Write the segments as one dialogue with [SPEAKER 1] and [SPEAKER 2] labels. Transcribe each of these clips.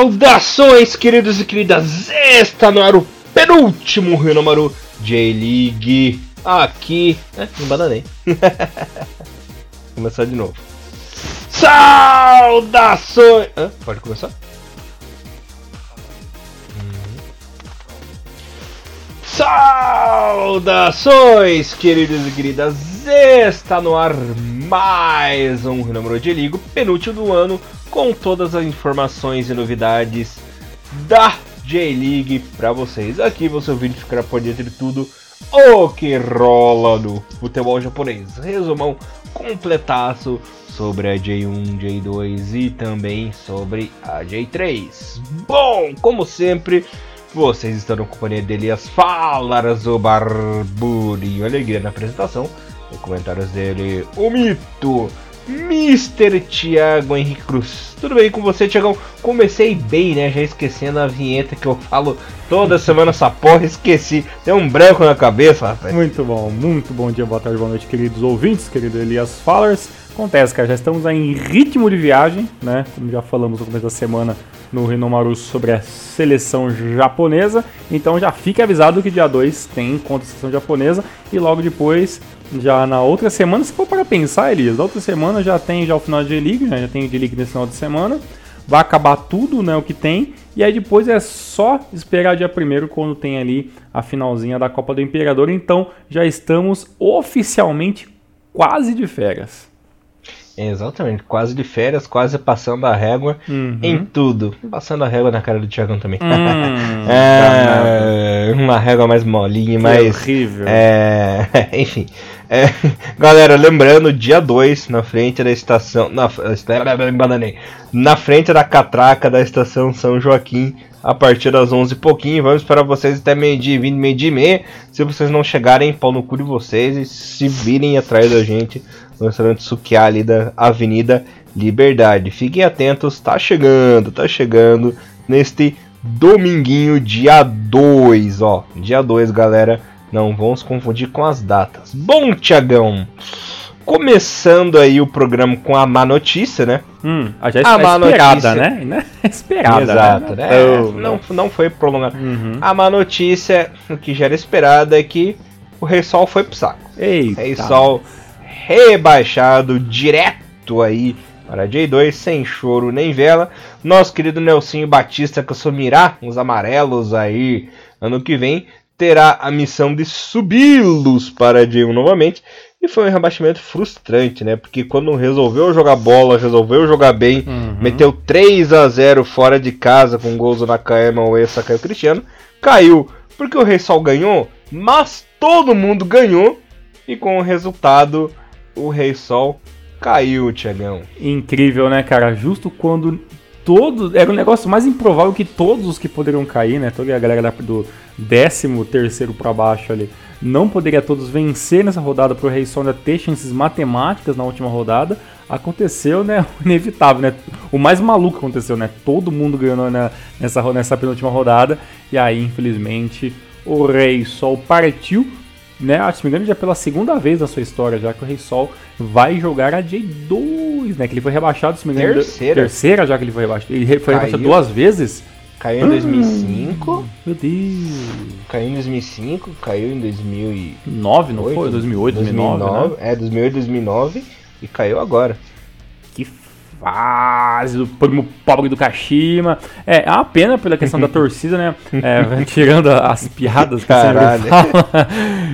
[SPEAKER 1] Saudações, queridos e queridas! Está no ar o penúltimo Renomaru J-League aqui. É, me bananei. começar de novo. Saudações! Hã? Pode começar? Uhum. Saudações, queridos e queridas! Está no ar mais um Renomaru J-League, penúltimo do ano com todas as informações e novidades da J-League para vocês. Aqui você ouvinte ficará por dentro de tudo o que rola no futebol japonês. Resumão completaço sobre a J1, J2 e também sobre a J3. Bom, como sempre, vocês estão na companhia de Elias Falas, o Barburinho Alegria na apresentação. Comentários dele, o Mito Mr. Thiago Henrique Cruz. Tudo bem com você, Thiagão? Comecei bem, né? Já esquecendo a vinheta que eu falo toda semana essa porra, esqueci. Tem um branco na cabeça, rapaz.
[SPEAKER 2] Muito bom, muito bom dia, boa tarde, boa noite, queridos ouvintes, querido Elias Fallers. Acontece, cara, já estamos em ritmo de viagem, né? Como já falamos no começo da semana no Renomaru sobre a seleção japonesa. Então já fique avisado que dia 2 tem contra a seleção japonesa e logo depois já na outra semana, se for para pensar, Elias, na outra semana já tem já o final de J-League, né? já tem J-League nesse final de semana. Vai acabar tudo, né, o que tem, e aí depois é só esperar dia primeiro quando tem ali a finalzinha da Copa do Imperador. Então já estamos oficialmente quase de férias.
[SPEAKER 1] Exatamente, quase de férias, quase passando a régua uhum. em tudo. Passando a régua na cara do Thiagão também. Hum, é, uma régua mais molinha, que mais.
[SPEAKER 2] horrível.
[SPEAKER 1] É, enfim. É, galera, lembrando, dia 2, na frente da estação. Na, na frente da catraca da estação São Joaquim, a partir das 11 e pouquinho. Vamos esperar vocês até meio-dia, 20, meio-dia e meia. Se vocês não chegarem, pau no cu de vocês e se virem atrás da gente no restaurante Sukiá ali da Avenida Liberdade. Fiquem atentos, tá chegando, tá chegando neste dominguinho, dia 2, ó. Dia 2, galera não vamos confundir com as datas. Bom, Tiagão, começando aí o programa com a má notícia, né?
[SPEAKER 2] Hum, a já a má esperada, notícia... né? esperada.
[SPEAKER 1] Né? Exato, né? né? Oh, não, não foi prolongado. Uhum. A má notícia, o que já era esperado, é que o Rei Sol foi pro saco.
[SPEAKER 2] Eita.
[SPEAKER 1] Rei Sol rebaixado direto aí para J2, sem choro nem vela. Nosso querido Nelsinho Batista, que eu sou mirar, os amarelos aí ano que vem, terá a missão de subi-los para J1 novamente. E foi um rebaixamento frustrante, né? Porque quando resolveu jogar bola, resolveu jogar bem, uhum. meteu 3 a 0 fora de casa com gols do Nakayama, o Sakai Cristiano, caiu. Porque o Rei Sol ganhou, mas todo mundo ganhou. E com o resultado, o Rei Sol caiu, Tiagão.
[SPEAKER 2] Incrível, né, cara? Justo quando todos. Era um negócio mais improvável que todos os que poderiam cair, né? Toda a galera do décimo terceiro para baixo ali. Não poderia todos vencer nessa rodada para o Rei Sonda ter chances matemáticas na última rodada. Aconteceu, né? O inevitável, né? O mais maluco aconteceu, né? Todo mundo ganhou na, nessa, nessa penúltima rodada. E aí, infelizmente, o Rei Sol partiu né, se me engano, já pela segunda vez na sua história, já que o Rei Sol vai jogar a J2, né? Que ele foi rebaixado, se me engano.
[SPEAKER 1] Terceira.
[SPEAKER 2] Terceira, já que ele foi rebaixado. Ele foi Caiu. rebaixado duas vezes.
[SPEAKER 1] Caiu em 2005. Hum,
[SPEAKER 2] meu Deus.
[SPEAKER 1] Caiu em 2005, caiu em
[SPEAKER 2] 2009, não foi? 2008, 2009. 2009 né?
[SPEAKER 1] É, 2008, 2009 e caiu agora.
[SPEAKER 2] Fase do primo pobre do Kashima. É, é uma pena pela questão da torcida, né? É, tirando as piadas que Caralho. sempre fala.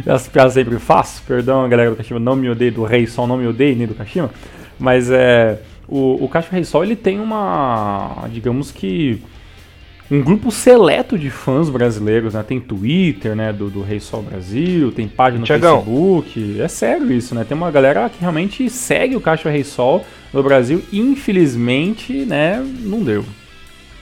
[SPEAKER 2] as piadas sempre faço. Perdão, galera do Kashima, não me odeio, do Rei Sol não me odeio, nem do Kashima. Mas é. O, o Kashima Rei Sol ele tem uma. Digamos que um grupo seleto de fãs brasileiros, né? Tem Twitter, né, do, do Rei Sol Brasil, tem página no Tiagão. Facebook. É sério isso, né? Tem uma galera que realmente segue o Caixa Rei Sol no Brasil. Infelizmente, né, não deu.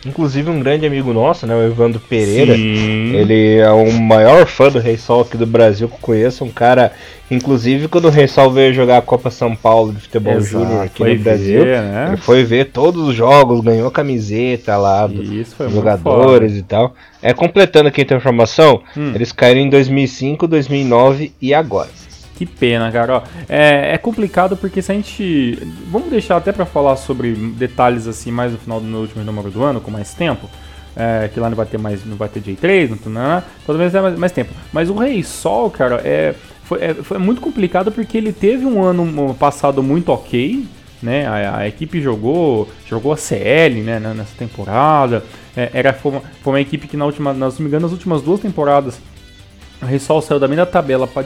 [SPEAKER 1] Inclusive um grande amigo nosso, né, o Evandro Pereira. Sim. Ele é o maior fã do Rei Sol aqui do Brasil que eu conheço, um cara Inclusive, quando o Rei Sol veio jogar a Copa São Paulo de Futebol Júnior aqui no Brasil, ver, né? ele foi ver todos os jogos, ganhou camiseta lá dos jogadores e tal. É completando aqui a informação, hum. eles caíram em 2005, 2009 e agora.
[SPEAKER 2] Que pena, cara. Ó, é, é, complicado porque se a gente. Vamos deixar até para falar sobre detalhes assim mais no final do meu último número do ano, com mais tempo. É, que lá não vai ter mais, não vai ter J3, não, não, não, talvez tenha mais, mais tempo. Mas o Rei Sol, cara, é, foi, é, foi muito complicado porque ele teve um ano passado muito ok, né? A, a, equipe jogou, jogou a CL, né, nessa temporada. É, era foi uma, foi uma, equipe que na última, não me engano, nas últimas duas temporadas, o Rissol saiu da meia tabela para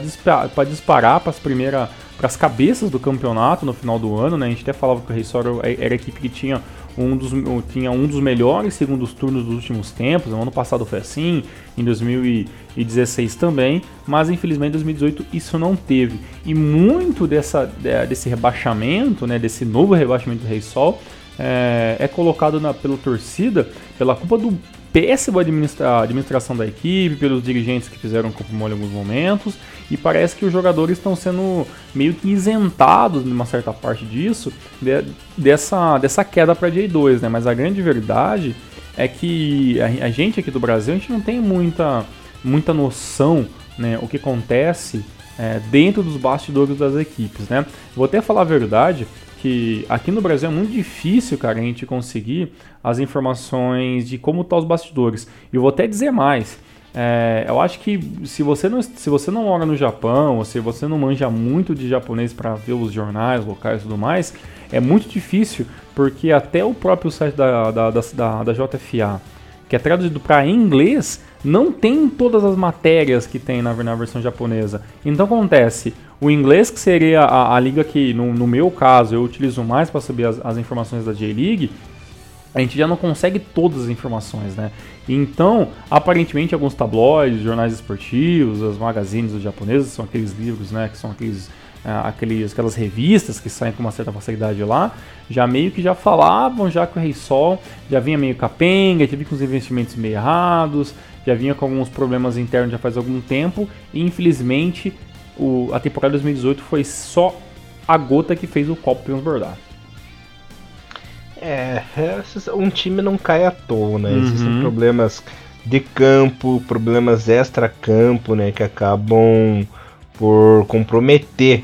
[SPEAKER 2] disparar para as primeiras para as cabeças do campeonato no final do ano, né? A gente até falava que o Rissol era, era a equipe que tinha um dos, tinha um dos melhores segundos turnos dos últimos tempos. No ano passado foi assim, em 2016 também, mas infelizmente em 2018 isso não teve. E muito dessa, desse rebaixamento, né, desse novo rebaixamento do Rei Sol, é, é colocado na, pela torcida pela culpa do péssima administra administração da equipe, pelos dirigentes que fizeram corpo mole em alguns momentos, e parece que os jogadores estão sendo meio que isentados, numa certa parte disso, de, dessa, dessa queda para J2, né? Mas a grande verdade é que a, a, gente aqui do Brasil, a gente não tem muita, muita noção, né, o que acontece é, dentro dos bastidores das equipes, né? Vou até falar a verdade, que aqui no Brasil é muito difícil, cara, a gente conseguir as informações de como estão tá os bastidores. E eu vou até dizer mais. É, eu acho que se você, não, se você não mora no Japão, ou se você não manja muito de japonês para ver os jornais locais e tudo mais, é muito difícil, porque até o próprio site da, da, da, da JFA, que é traduzido para inglês, não tem todas as matérias que tem na, na versão japonesa. Então acontece, o inglês, que seria a, a liga que, no, no, meu caso, eu utilizo mais para saber as, as informações da J-League, a gente já não consegue todas as informações, né? Então, aparentemente, alguns tabloides, jornais esportivos, as magazines dos japoneses, são aqueles livros, né? Que são aqueles, aqueles, aquelas revistas que saem com uma certa facilidade lá, já meio que já falavam já que o Rei Sol já vinha meio capenga, já vinha com os investimentos meio errados, já vinha com alguns problemas internos já faz algum tempo, e infelizmente o, a temporada 2018 foi só a gota que fez o copo transbordar.
[SPEAKER 1] É, um time não cai à toa, né? Uhum. Existem problemas de campo, problemas extra-campo, né? Que acabam por comprometer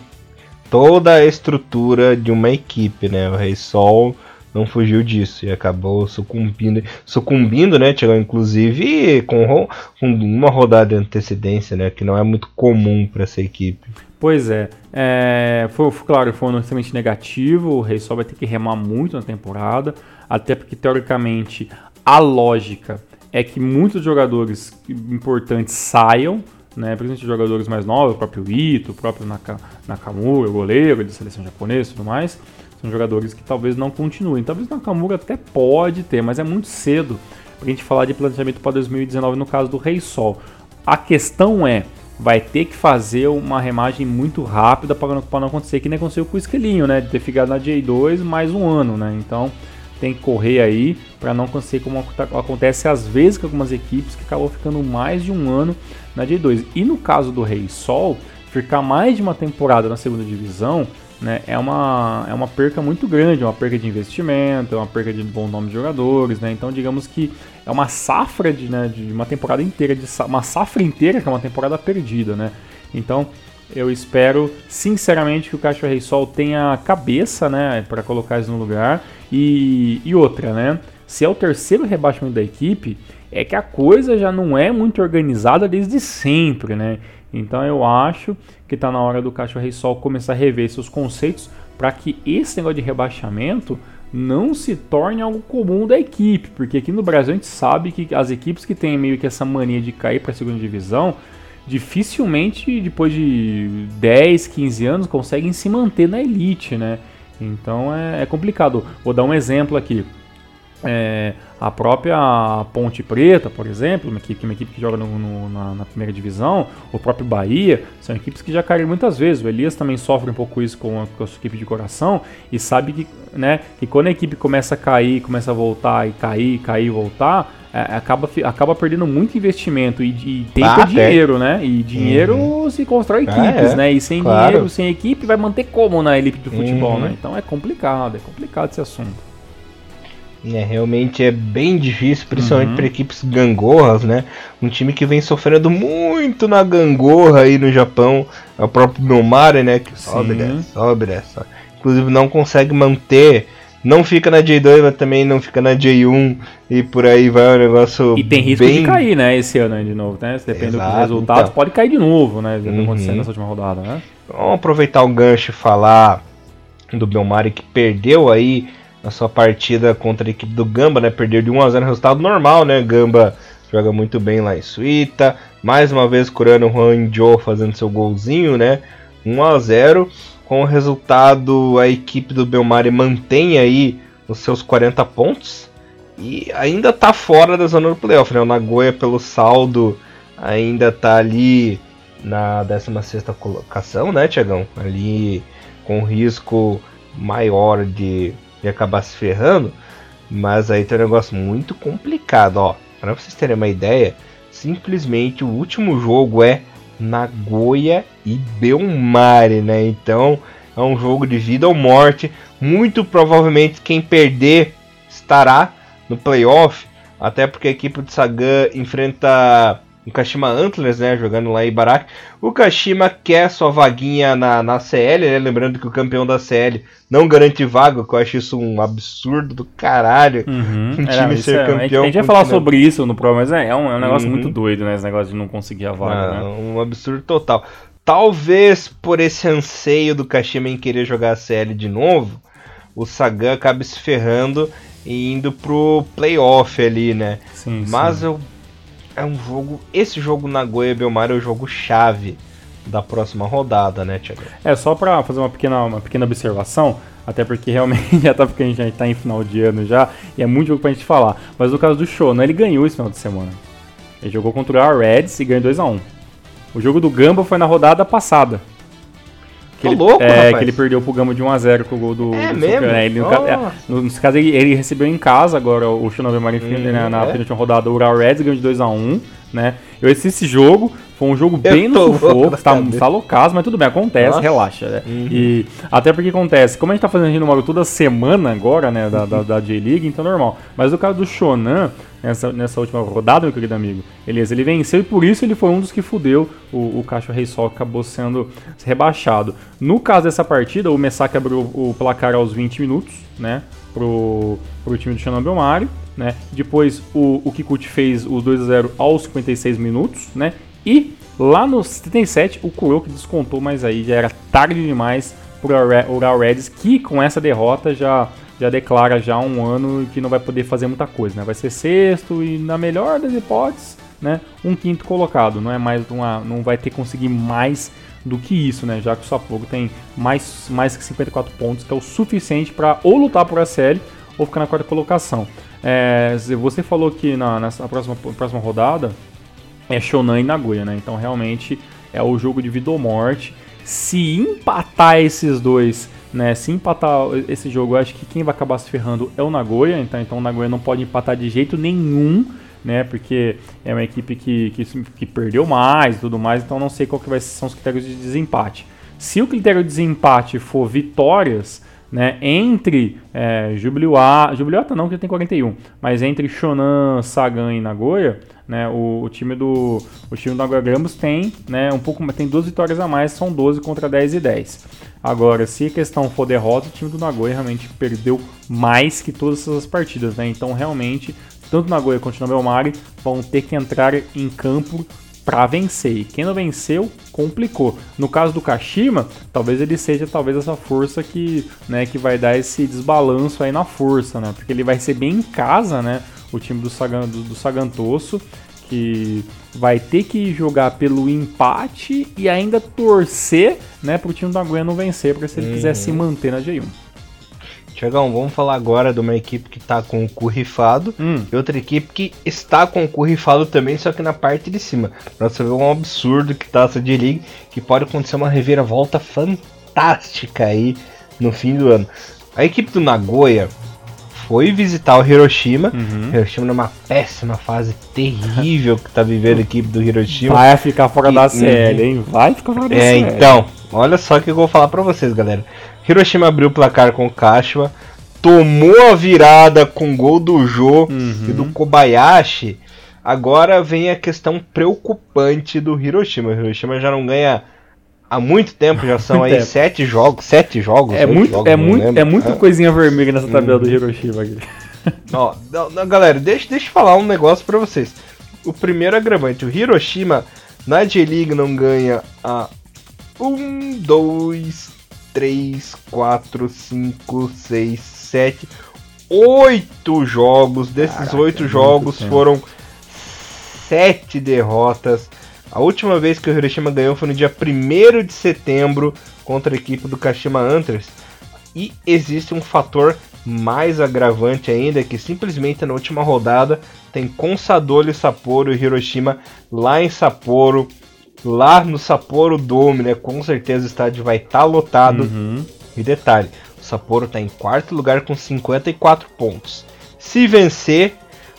[SPEAKER 1] toda a estrutura de uma equipe, né? O Rei Sol não fugiu disso e acabou sucumbindo, sucumbindo, né? Chegou inclusive com, com uma rodada de antecedência, né? Que não é muito comum para essa equipe.
[SPEAKER 2] Pois é, é foi, claro, foi um extremamente negativo. O Rei Sol vai ter que remar muito na temporada, até porque teoricamente a lógica é que muitos jogadores importantes saiam, né, principalmente jogadores mais novos, o próprio Ito, o próprio Naka, Nakamura, o goleiro da seleção japonesa e tudo mais. São jogadores que talvez não continuem. Talvez Nakamura até pode ter, mas é muito cedo para a gente falar de planejamento para 2019 no caso do Rei Sol. A questão é, vai ter que fazer uma remagem muito rápida para não, não acontecer que nem aconteceu com o Esquilinho, né? De ter ficado na J2 mais um ano, né? Então tem que correr aí para não acontecer como acontece às vezes com algumas equipes que acabam ficando mais de um ano na J2. E no caso do Rei Sol, ficar mais de uma temporada na segunda divisão né, é, uma, é uma perca muito grande, é uma perca de investimento, é uma perca de bom nome de jogadores, né? Então, digamos que é uma safra de, né, de uma temporada inteira, de uma safra inteira que é uma temporada perdida, né? Então, eu espero sinceramente que o Caixa Rei Sol tenha cabeça, né, para colocar isso no lugar. E, e outra, né? Se é o terceiro rebaixamento da equipe, é que a coisa já não é muito organizada desde sempre, né? Então eu acho que está na hora do Caixa Rei Sol começar a rever seus conceitos para que esse negócio de rebaixamento não se torne algo comum da equipe, porque aqui no Brasil a gente sabe que as equipes que têm meio que essa mania de cair para a segunda divisão, dificilmente depois de 10, 15 anos conseguem se manter na elite, né? Então é, é complicado. Vou dar um exemplo aqui. É, a própria Ponte Preta, por exemplo, uma equipe, uma equipe que joga no, no, na, na, primeira divisão, o próprio Bahia, são equipes que já caíram muitas vezes. O Elias também sofre um pouco isso com a, com a sua equipe de coração e sabe que, né, que quando a equipe começa a cair, começa a voltar e cair, cair e voltar, é, acaba, acaba perdendo muito investimento e, e tempo ah, é dinheiro, né? E dinheiro uhum. se constrói ah, equipes, é, né? E sem claro. dinheiro, sem equipe, vai manter como na elite do futebol, uhum. né? Então é complicado, é complicado esse assunto.
[SPEAKER 1] É, realmente é bem difícil, principalmente uhum. para equipes gangorras, né? Um time que vem sofrendo muito na gangorra aí no Japão, é o próprio Milmare, né? Que sobe, né? sobe, né? Inclusive não consegue manter, não fica na J2, mas também não fica na J1 e por aí vai o negócio.
[SPEAKER 2] E tem risco bem... de cair, né? Esse ano aí de novo, né? Se depende Exato, dos resultados, então. pode cair de novo, né? Uhum. acontecendo nessa última rodada, né?
[SPEAKER 1] Vamos aproveitar o gancho e falar do Belmari que perdeu aí a sua partida contra a equipe do Gamba, né? Perdeu de 1 a 0 resultado normal, né? Gamba joga muito bem lá em Suíta. Mais uma vez curando o Juan Joe fazendo seu golzinho, né? 1 a 0 com o resultado a equipe do Belmari mantém aí os seus 40 pontos e ainda tá fora da zona do playoff, né? O Nagoya pelo saldo ainda tá ali na 16 colocação, né, Tiagão? Ali com risco maior de, de acabar se ferrando. Mas aí tem um negócio muito complicado, ó. Para vocês terem uma ideia, simplesmente o último jogo é Nagoya e Belmare, né? Então é um jogo de vida ou morte. Muito provavelmente quem perder estará no playoff, até porque a equipe de Sagan enfrenta o Kashima Antlers, né, jogando lá em Barak. O Kashima quer sua vaguinha na, na CL, né, lembrando que o campeão da CL não garante vaga, que eu acho isso um absurdo do caralho.
[SPEAKER 2] Uhum. Um time é, ser é, campeão. A gente, vai falar sobre isso no programa, mas é, é, um, é um negócio uhum. muito doido, né, esse negócio de não conseguir a vaga, ah, né?
[SPEAKER 1] Um absurdo total. Talvez por esse anseio do Kashima em querer jogar a CL de novo, o Sagan acabe se ferrando e indo pro playoff ali, né? Sim, Mas sim. eu é um jogo. Esse jogo Nagoya Belmar é o jogo chave da próxima rodada, né, Thiago?
[SPEAKER 2] É, só pra fazer uma pequena, uma pequena observação, até porque realmente já tá porque a gente tá em final de ano já, e é muito jogo pra gente falar. Mas no caso do Shonan, ele ganhou esse final de semana. Ele jogou contra o Reds e ganhou 2x1. O jogo do Gamba foi na rodada passada. Que ele, louco, é, que ele perdeu pro Gama de 1x0 com o gol do,
[SPEAKER 1] é do mesmo? É,
[SPEAKER 2] ele, no, no, nesse caso, ele, ele, recebeu em casa agora o Shonobi Marin hum, né, na é? penúltima rodada, o Ural Reds ganhou de 2x1, né? Eu assisti esse jogo, foi um jogo bem no sufoco, tá, tá loucaço, mas tudo bem, acontece, Nossa. relaxa, né? Uhum. E até porque acontece, como a gente tá fazendo Rino Maru toda semana agora, né, da, da, da J-League, então é normal. Mas o caso do Shonan, nessa, nessa última rodada, meu querido amigo, beleza, ele venceu e por isso ele foi um dos que fudeu o, o Cacho Rei Sol, acabou sendo rebaixado. No caso dessa partida, o Messac abriu o placar aos 20 minutos, né, pro, pro time do Shonan Belmari, né, depois o, o Kikuchi fez os 2 a 0 aos 56 minutos, né, e lá no 77 o Kuroki descontou, mas aí já era tarde demais para o Ural Reds, que com essa derrota já já declara já um ano que não vai poder fazer muita coisa, né? Vai ser sexto e na melhor das hipóteses, né, um quinto colocado, não é mais uma, não vai ter conseguir mais do que isso, né? Já que o Sapporo tem mais mais que 54 pontos, que é o suficiente para ou lutar por SL ou ficar na quarta colocação. É, você falou que na, na próxima, próxima rodada é Shonan e Nagoya, né? Então realmente é o jogo de vida ou morte. Se empatar esses dois, né? Se empatar esse jogo, eu acho que quem vai acabar se ferrando é o Nagoya. Então, então o Nagoya não pode empatar de jeito nenhum, né? Porque é uma equipe que, que, que perdeu mais tudo mais. Então não sei qual que vai são os critérios de desempate. Se o critério de desempate for vitórias, né, entre é, Jubiluata, Jubiluata não, que tem 41, mas entre Shonan, Sagan e Nagoya, né, o, o, time do o time do Nagoya Grampus tem, né, um pouco tem duas vitórias a mais, são 12 contra 10 e 10. Agora, se a questão for derrota, o time do Nagoya realmente perdeu mais que todas essas partidas, né? Então, realmente, tanto Nagoya quanto o Belmari vão ter que entrar em campo para vencer. E quem não venceu, complicou. No caso do Kashima, talvez ele seja talvez essa força que, né, que vai dar esse desbalanço aí na força, né? Porque ele vai receber em casa, né, o time do, Sagan, do, do Sagantoso, que vai ter que jogar pelo empate e ainda torcer, né, pro time do Aguia não vencer, porque se ele uhum. quiser se manter na G1.
[SPEAKER 1] Tiagão, vamos falar agora de uma equipe que está com o cu rifado hum. e outra equipe que está com o cu rifado também, só que na parte de cima. Pra você ver um absurdo que tá essa D-League, que pode acontecer uma reviravolta fantástica aí no fim do ano. A equipe do Nagoya foi visitar o Hiroshima. Uhum. Hiroshima numa péssima fase terrível que tá vivendo a equipe do Hiroshima.
[SPEAKER 2] Vai ficar fora e, da série, uhum. hein? Vai ficar fora da
[SPEAKER 1] é, série. É, então, olha só o que eu vou falar para vocês, galera. Hiroshima abriu o placar com o Kashima. tomou a virada com gol do Jô uhum. e do Kobayashi, agora vem a questão preocupante do Hiroshima. O Hiroshima já não ganha há muito tempo, já são aí sete jogos, sete jogos.
[SPEAKER 2] É muito, jogos, é muito, é muito é. coisinha vermelha nessa tabela do uhum. Hiroshima aqui.
[SPEAKER 1] Ó, galera, deixa, deixa eu falar um negócio pra vocês. O primeiro agravante, o Hiroshima na J-League não ganha a 1, 2, 3, 4, 5, 6, 7, 8 jogos. Desses 8 é jogos foram 7 derrotas. A última vez que o Hiroshima ganhou foi no dia 1 de setembro contra a equipe do Kashima Antlers. E existe um fator mais agravante ainda, que simplesmente na última rodada tem Consadole Sapporo e Hiroshima lá em Sapporo, lá no Sapporo Dome, né? Com certeza o estádio vai estar tá lotado. Uhum. E detalhe, o Sapporo está em quarto lugar com 54 pontos. Se vencer,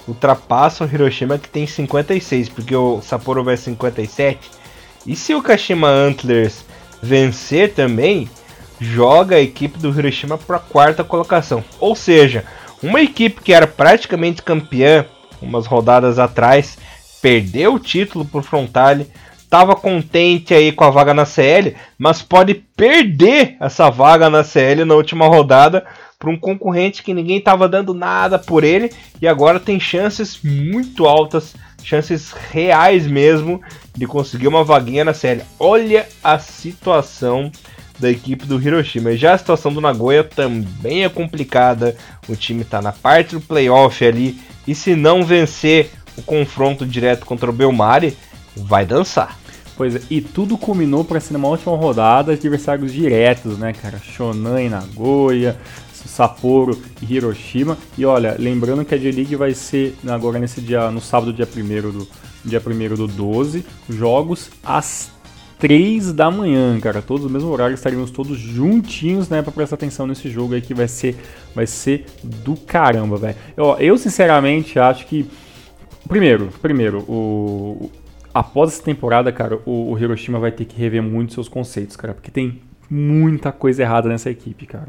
[SPEAKER 1] ultrapassa o Hiroshima que tem 56, porque o Sapporo vai 57. E se o Kashima Antlers vencer também, joga a equipe do Hiroshima para a quarta colocação. Ou seja, uma equipe que era praticamente campeã umas rodadas atrás, perdeu o título por Frontale, estava contente aí com a vaga na CL, mas pode perder essa vaga na CL na última rodada para um concorrente que ninguém estava dando nada por ele e agora tem chances muito altas, chances reais mesmo de conseguir uma vaguinha na CL. Olha a situação da equipe do Hiroshima. Já a situação do Nagoya também é complicada. O time está na parte do playoff ali e se não vencer o confronto direto contra o Belmari, vai dançar.
[SPEAKER 2] Pois é, e tudo culminou para ser uma última rodada de adversários diretos, né, cara? Shonan e Nagoya, Sapporo e Hiroshima. E olha, lembrando que a J-League vai ser agora nesse dia, no sábado, dia 1 do dia 1 do 12, jogos às 3 da manhã, cara. Todos no mesmo horário, estaremos todos juntinhos, né, para prestar atenção nesse jogo aí que vai ser vai ser do caramba, velho. Eu, eu sinceramente acho que primeiro, primeiro, o após essa temporada, cara, o, o Hiroshima vai ter que rever muito seus conceitos, cara, porque tem muita coisa errada nessa equipe, cara.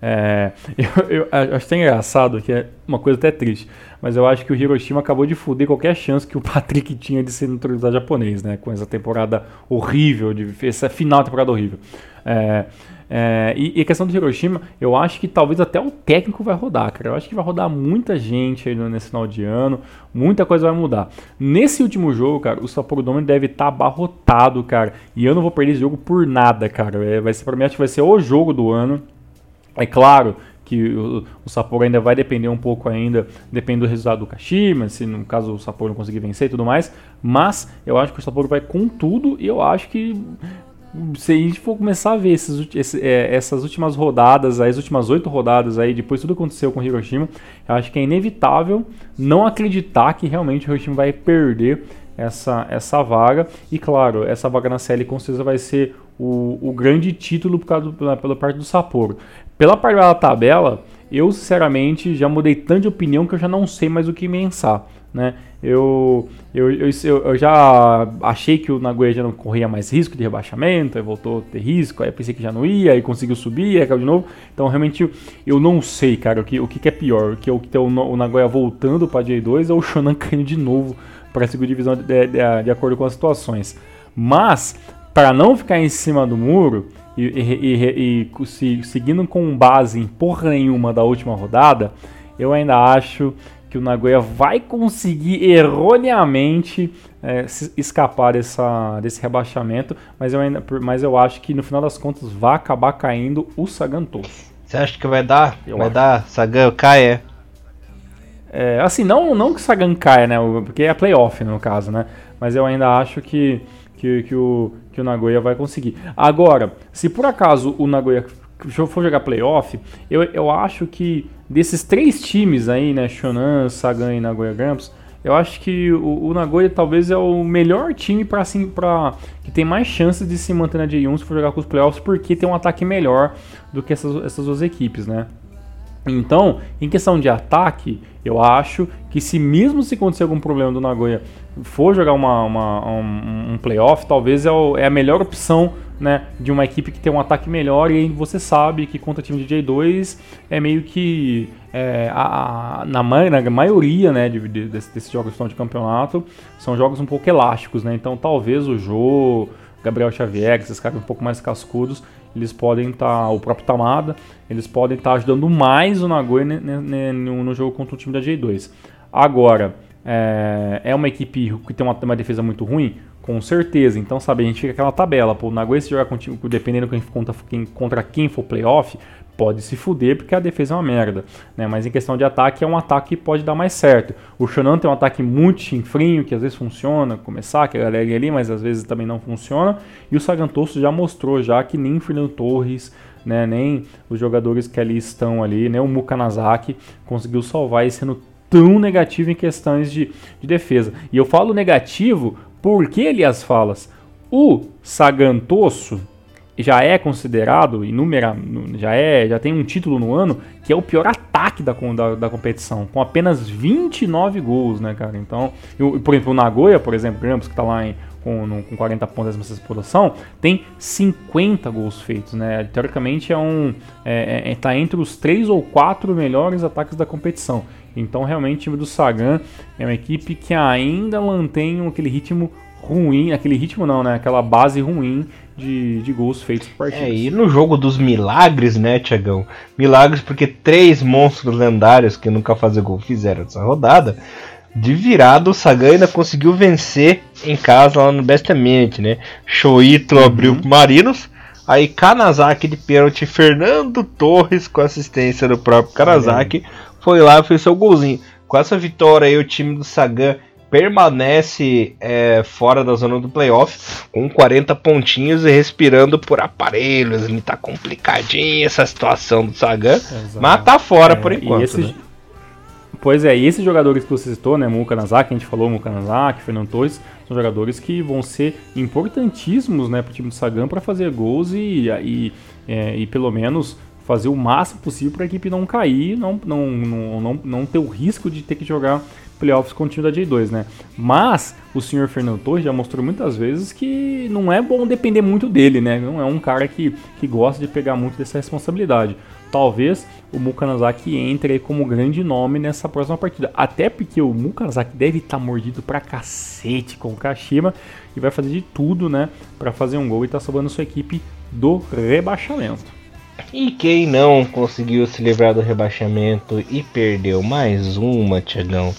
[SPEAKER 2] É, eu, eu, acho até engraçado, que é uma coisa até triste, mas eu acho que o Hiroshima acabou de foder qualquer chance que o Patrick tinha de ser naturalizado japonês, né? Com essa temporada horrível, de, essa final temporada horrível. É, é, e, e, a questão do Hiroshima, eu acho que talvez até o técnico vai rodar, cara. Eu acho que vai rodar muita gente aí nesse final de ano, muita coisa vai mudar. Nesse último jogo, cara, o Sapporo Dome deve estar tá abarrotado, cara. E eu não vou perder esse jogo por nada, cara. É, vai ser, pra mim, acho que vai ser o jogo do ano. É claro que o, o Sapporo ainda vai depender um pouco ainda, depende do resultado do Kashima, se no caso o Sapporo não conseguir vencer e tudo mais, mas eu acho que o Sapporo vai com tudo e eu acho que se a gente for começar a ver esses, esse, é, essas últimas rodadas, as últimas oito rodadas aí, depois tudo aconteceu com Hiroshima, eu acho que é inevitável não acreditar que realmente o Hiroshima vai perder essa, essa vaga. E claro, essa vaga na série com certeza vai ser o, o grande título por causa do, pela, pela parte do Sapporo. Pela parte da tabela, eu sinceramente já mudei tanto de opinião que eu já não sei mais o que pensar. Né? Eu, eu, eu, eu, já achei que o Nagoya já não corria mais risco de rebaixamento, aí voltou a ter risco, aí pensei que já não ia, aí conseguiu subir, aí caiu de novo. Então realmente eu não sei, cara, o que, o que é pior, que é o, que é o Nagoya voltando para J2 ou o Shonan caindo de novo para a segunda divisão de, de, de, de acordo com as situações. Mas, para não ficar em cima do muro, e, e, e, e se, seguindo com base em porra nenhuma da última rodada, eu ainda acho que o Nagoya vai conseguir erroneamente é, escapar dessa, desse rebaixamento, mas eu, ainda, mas eu acho que no final das contas vai acabar caindo o Sagan.
[SPEAKER 1] Você acha que vai dar? Eu vai acho. dar Sagan caia?
[SPEAKER 2] É, assim, não, não que o Sagan caia, né? Porque é playoff no caso, né? Mas eu ainda acho que, que, que, o, que o Nagoya vai conseguir. Agora, se por acaso o Nagoya for jogar playoff, eu, eu acho que desses três times aí, né, Shonan, Sagan e Nagoya Grampus, eu acho que o, o, Nagoya talvez é o melhor time para assim, para que tem mais chances de se manter na J1 se for jogar com os playoffs, porque tem um ataque melhor do que essas, essas duas equipes, né? Então, em questão de ataque, eu acho que se mesmo se acontecer algum problema do Nagoya for jogar uma, uma um, um, playoff, talvez é, o, é, a melhor opção né, de uma equipe que tem um ataque melhor e você sabe que contra time de J2 é meio que é, a, a, na, na, maioria né, de, de, desses jogos que estão de campeonato são jogos um pouco elásticos, né? Então talvez o Jô, Gabriel Xavier, esses caras um pouco mais cascudos, eles podem estar, tá, o próprio Tamada, eles podem estar tá ajudando mais o Nagoya no, no, jogo contra o time da J2. Agora, é, é uma equipe que tem uma, uma defesa muito ruim? Com certeza. Então, sabe, a gente fica aquela tabela. Pô, o Nagoya se jogar com, dependendo quem, contra, quem, contra quem for playoff, pode se fuder porque a defesa é uma merda. Né? Mas em questão de ataque, é um ataque que pode dar mais certo. O Shonan tem um ataque muito chinfrinho, que às vezes funciona, começar, que a galera ali, mas às vezes também não funciona. E o Sagantoso já mostrou já que nem Fernando Torres, né, nem os jogadores que ali estão ali, nem o Mukanazaki conseguiu salvar e sendo tão negativo em questões de, de defesa. E eu falo negativo porque, Elias Falas, o Sagantoso já é considerado, inúmera, já, é, já tem um título no ano, que é o pior ataque da, da, da competição, com apenas 29 gols, né, cara? Então, eu, por exemplo, o Nagoya, por exemplo, Campos, que tá lá em, com, no, com 40 pontos nessa produção, tem 50 gols feitos, né? Teoricamente é um. É, é, tá entre os três ou quatro melhores ataques da competição. Então, realmente, o time do Sagan é uma equipe que ainda mantém aquele ritmo ruim, aquele ritmo não, né? Aquela base ruim de, de gols feitos por partidas.
[SPEAKER 1] É, e no jogo dos milagres, né, Tiagão? Milagres porque três monstros lendários que nunca fazem gol fizeram essa rodada. De virado, o Sagan ainda conseguiu vencer em casa lá no Bestamente, né? Shoito uhum. abriu pro Marinos. Aí Kanazaki de pênalti, Fernando Torres com assistência do próprio Kanazaki. Foi lá e fez seu golzinho. Com essa vitória aí, o time do Sagan permanece é, fora da zona do playoff com 40 pontinhos e respirando por aparelhos. Ele tá complicadinha essa situação do Sagan, Exato. mas tá fora é, por enquanto. Esse... Né?
[SPEAKER 2] Pois é, e esses jogadores que você citou, né, Muka Nazaki, a gente falou Muka Nazaki, Fernando Torres, são jogadores que vão ser importantíssimos, né, pro time do Sagan para fazer gols e, e, é, e pelo menos fazer o máximo possível para a equipe não cair, não, não, não, não, não ter o risco de ter que jogar playoffs com o time da J2, né? Mas o senhor Fernando Torres já mostrou muitas vezes que não é bom depender muito dele, né? Não é um cara que, que gosta de pegar muito dessa responsabilidade. Talvez o Mukanazaki entre aí como grande nome nessa próxima partida. Até porque o Mukanazaki deve estar tá mordido pra cacete com o Kashima e vai fazer de tudo, né, para fazer um gol e tá salvando sua equipe do rebaixamento.
[SPEAKER 1] E quem não conseguiu se livrar do rebaixamento e perdeu mais uma, Tiagão?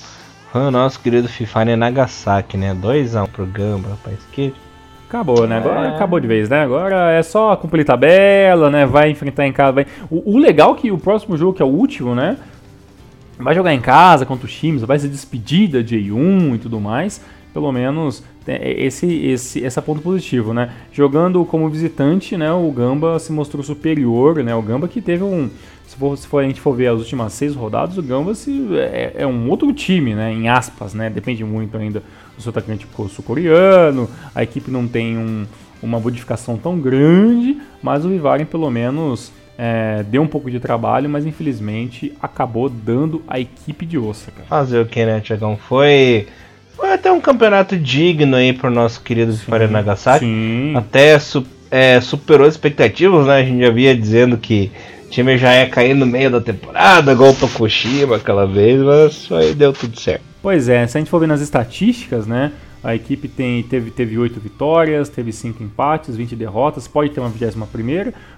[SPEAKER 1] Foi o nosso querido FIFA né, Nagasaki, né? 2x1 pro Gamba, rapaz. Que.
[SPEAKER 2] Acabou, né? Agora é... acabou de vez, né? Agora é só cumprir tabela, né? Vai enfrentar em casa. Vai... O, o legal é que o próximo jogo, que é o último, né? Vai jogar em casa contra os times, vai ser despedida de 1 e tudo mais. Pelo menos esse, esse, esse ponto positivo, né? Jogando como visitante, né? O Gamba se mostrou superior, né? O Gamba que teve um se for, se for, a gente for ver as últimas seis rodadas, o Gambas é, é, um outro time, né? Em aspas, né? Depende muito ainda do seu atacante sul-coreano. A equipe não tem um, uma modificação tão grande, mas o Vivaren pelo menos é, deu um pouco de trabalho, mas infelizmente acabou dando a equipe de Osaka.
[SPEAKER 1] Fazer o que, né, Tiagão? Foi. Foi até um campeonato digno aí pro nosso querido Vivaren Nagasaki. Sim. Até su é, superou as expectativas, né? A gente já via dizendo que o time já ia cair no meio da temporada, igual o Tokushima aquela vez, mas aí deu tudo certo.
[SPEAKER 2] Pois é, se a gente for ver nas estatísticas, né? A equipe tem, teve, teve 8 vitórias, teve 5 empates, 20 derrotas, pode ter uma 21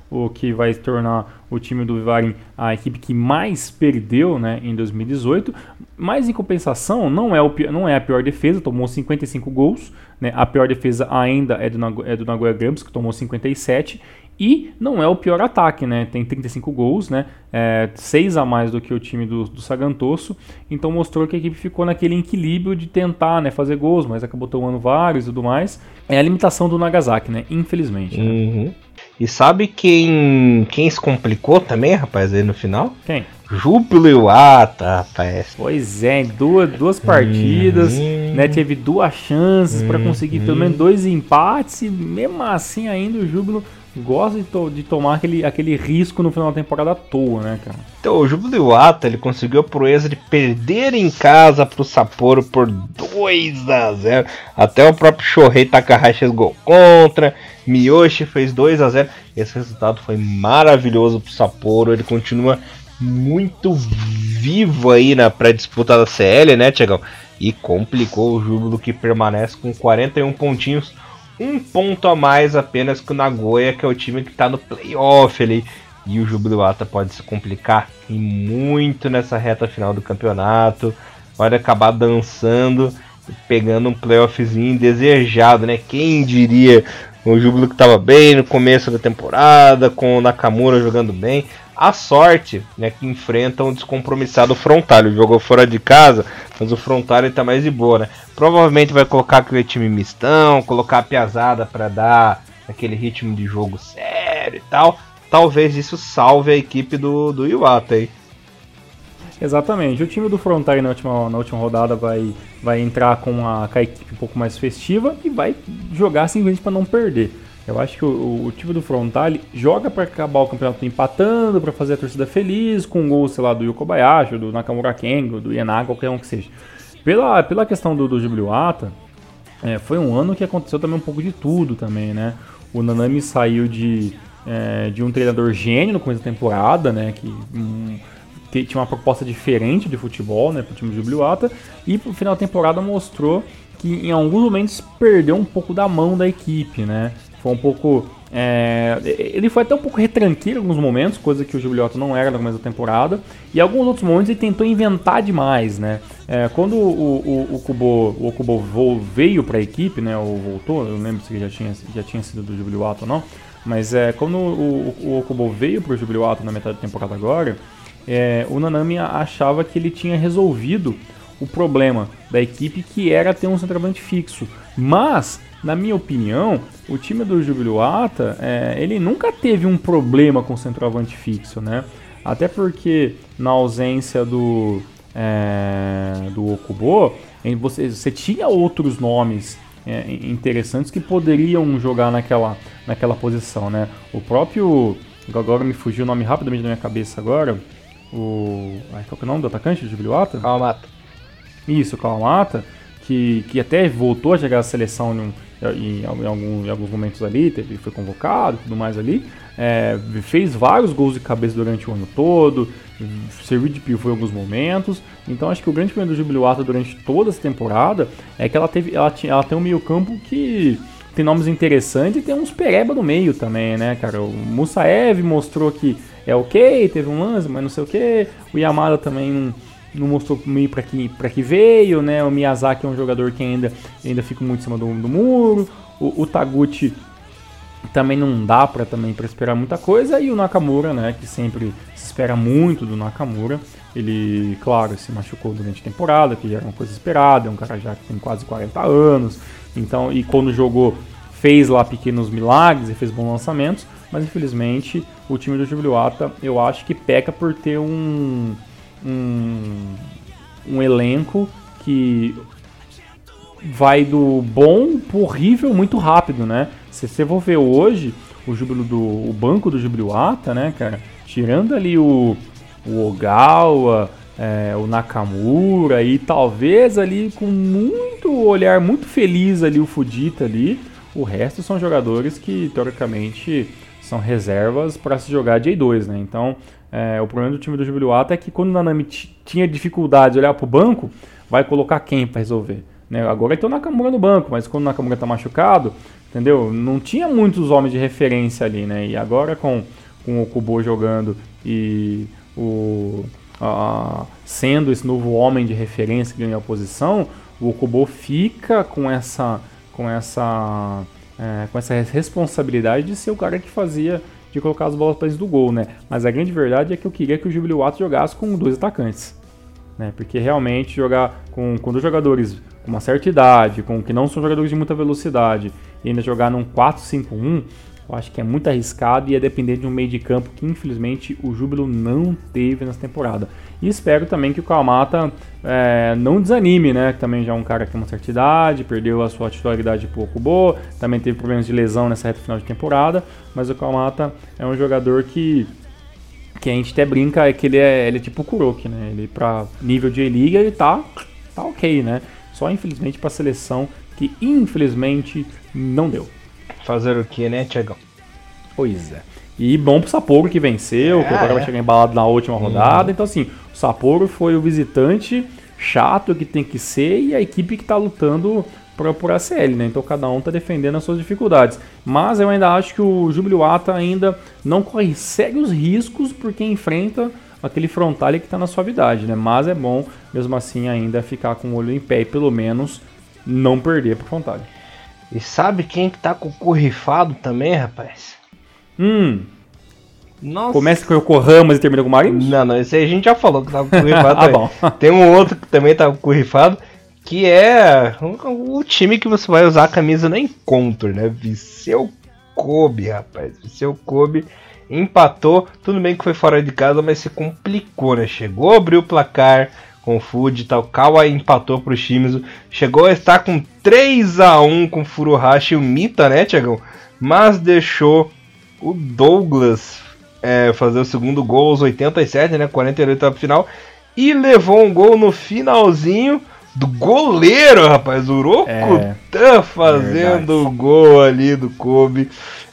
[SPEAKER 2] o que vai tornar o time do Vivarin a equipe que mais perdeu né, em 2018. Mas em compensação, não é, o, não é a pior defesa, tomou 55 gols. Né, a pior defesa ainda é do, é do Nagoya Grampus, que tomou 57. E não é o pior ataque, né? Tem 35 gols, né? É, 6 a mais do que o time do, do Sagantoso. Então mostrou que a equipe ficou naquele equilíbrio de tentar né, fazer gols, mas acabou tomando vários e tudo mais. É a limitação do Nagasaki, né? Infelizmente. Né?
[SPEAKER 1] Uhum. E sabe quem, quem se complicou também, rapaz, aí no final?
[SPEAKER 2] Quem?
[SPEAKER 1] Júbilo Iwata, rapaz.
[SPEAKER 2] Pois é, duas, duas partidas, uhum. né? Teve duas chances uhum. para conseguir pelo menos dois empates e mesmo assim ainda o Júbilo gosta de, to de, tomar aquele, aquele risco no final da temporada à toa, né, cara?
[SPEAKER 1] Então, o Júbilo Iwata, ele conseguiu a proeza de perder em casa pro Sapporo por 2 a 0 Até o próprio Shohei Takahashi gol contra, Miyoshi fez 2 a 0 Esse resultado foi maravilhoso pro Sapporo, ele continua muito vivo aí na pré-disputa da CL, né, Tiagão? E complicou o Júbilo que permanece com 41 pontinhos um ponto a mais apenas que o Nagoya, que é o time que está no playoff ali. E o Jubiluata pode se complicar muito nessa reta final do campeonato. Pode acabar dançando, pegando um playoffzinho desejado, né? Quem diria o Júbilo que estava bem no começo da temporada, com o Nakamura jogando bem. A sorte né, que enfrenta um descompromissado Frontal. Jogou fora de casa, mas o Frontal está mais de boa, né? Provavelmente vai colocar aquele time mistão, colocar a piazada para dar aquele ritmo de jogo sério e tal. Talvez isso salve a equipe do, do Iwata aí.
[SPEAKER 2] Exatamente. O time do Frontale na última, na última rodada vai, vai entrar com a, com a equipe um pouco mais festiva e vai jogar simplesmente para não perder. Eu acho que o, o time do Frontale joga para acabar o campeonato empatando, para fazer a torcida feliz, com um gol, sei lá, do Yuko Bayashi, do Nakamura Kengo, do Yanagi, qualquer um que seja. Pela, pela questão do, do Jubiluata, é, foi um ano que aconteceu também um pouco de tudo também, né? O Nanami saiu de, é, de um treinador gênio no começo da temporada, né? Que, um, que tinha uma proposta diferente de futebol, né? Pro time do Jubiluata. E pro final da temporada mostrou que em alguns momentos perdeu um pouco da mão da equipe, né? Foi um pouco. É, ele foi até um pouco retranqueiro em alguns momentos, coisa que o Giuliotto não era no começo da temporada. E em alguns outros momentos ele tentou inventar demais, né? É, quando o, o, o, Kubo, o Kubo veio para a equipe, né? Ou voltou, eu lembro se ele já tinha, já tinha sido do Giuliotto ou não. Mas é, quando o, o, o Kubo veio para o Giuliotto na metade da temporada agora, é, o Nanami achava que ele tinha resolvido o problema da equipe que era ter um centroavante fixo. Mas na minha opinião, o time do Jubiluata, é, ele nunca teve um problema com centroavante fixo, né? Até porque na ausência do, é, do Okubo, você, você tinha outros nomes é, interessantes que poderiam jogar naquela, naquela posição, né? O próprio, agora me fugiu o nome rapidamente da minha cabeça agora, o... Ai, qual é o nome do atacante do Jubiluata?
[SPEAKER 1] Kawamata.
[SPEAKER 2] Isso, Kawamata, que, que até voltou a chegar à seleção em em, em, algum, em alguns momentos ali, teve, foi convocado e tudo mais ali. É, fez vários gols de cabeça durante o ano todo, serviu de pivô em alguns momentos. Então acho que o grande problema do Jubiluata durante toda essa temporada é que ela, teve, ela, tinha, ela tem um meio campo que tem nomes interessantes e tem uns pereba no meio também, né, cara? O Musaev mostrou que é ok, teve um lance, mas não sei o que. O Yamada também não não mostrou meio para que, pra que veio, né? O Miyazaki é um jogador que ainda, ainda fica muito em cima do, do muro. O, o Taguchi também não dá para também para esperar muita coisa e o Nakamura, né, que sempre se espera muito do Nakamura. Ele, claro, se machucou durante a temporada, que era uma coisa esperada, é um cara já que tem quase 40 anos. Então, e quando jogou fez lá pequenos milagres e fez bons lançamentos, mas infelizmente o time do Jubiluata eu acho que peca por ter um um, um elenco que vai do bom pro horrível muito rápido, né? Se você for ver hoje, o júbilo do o banco do Jubiluata, né, cara? Tirando ali o, o Ogawa, é, o Nakamura e talvez ali com muito olhar muito feliz ali o Fudita ali, o resto são jogadores que teoricamente são reservas para se jogar J2, né? Então, é, o problema do time do Jubiluata é que quando o Nanami tinha dificuldade de olhar para o banco, vai colocar quem para resolver? Né? Agora tem o Nakamura no banco, mas quando o Nakamura está machucado, entendeu? Não tinha muitos homens de referência ali, né? E agora com, com o Kubo jogando e o uh, sendo esse novo homem de referência que ganha a posição, o Kubo fica com essa com essa é, com essa responsabilidade de ser o cara que fazia de colocar as bolas para dentro do gol, né? Mas a grande verdade é que eu queria que o Jubilee jogasse com dois atacantes, né? Porque realmente jogar com, com dois jogadores com uma certa idade, com que não são jogadores de muita velocidade, e ainda jogar num 4-5-1, Eu acho que é muito arriscado e é depender de um meio de campo que infelizmente o Júbilo não teve nessa temporada. E espero também que o Kalmata é, não desanime, né? Também já é um cara que tem uma certa idade, perdeu a sua titularidade pouco boa, também teve problemas de lesão nessa reta final de temporada, mas o Kalmata é um jogador que que a gente até brinca é que ele é, ele é tipo o Kuroki, né? Ele para nível de E-Liga ele tá tá OK, né? Só infelizmente para a seleção que infelizmente não deu.
[SPEAKER 1] Fazer o que, né, Tiagão?
[SPEAKER 2] Pois é. E bom pro Sapporo que venceu, é, que agora é. vai chegar embalado na última rodada. Então, assim, o Sapporo foi o visitante chato que tem que ser e a equipe que tá lutando por, por ACL, né? Então cada um tá defendendo as suas dificuldades. Mas eu ainda acho que o Jubiluata ainda não corre sérios riscos porque enfrenta aquele frontale que está na suavidade, né? Mas é bom, mesmo assim, ainda ficar com o olho em pé e pelo menos não perder pro frontale.
[SPEAKER 1] E sabe quem que tá com o cu rifado também, rapaz?
[SPEAKER 2] Hum. Nossa. Começa com o Yokohama e termina com o Marinhos?
[SPEAKER 1] Não, não, esse aí a gente já falou que tava com o cu rifado. ah, bom. Tem um outro que também tá com o cu rifado, que é o time que você vai usar a camisa no encontro, né? Viseu Kobe, rapaz. Viseu Kobe empatou. Tudo bem que foi fora de casa, mas se complicou, né? Chegou, abriu o placar com o Fuji e tal. Kawa empatou pro Shimizu. Chegou a estar com 3 a 1 com o Furuhashi e o Mita, né, Tiagão? Mas deixou o Douglas é, fazer o segundo gol aos 87, né? 48 para final. E levou um gol no finalzinho do goleiro, rapaz. O Rokutan é, fazendo o gol ali do Kobe.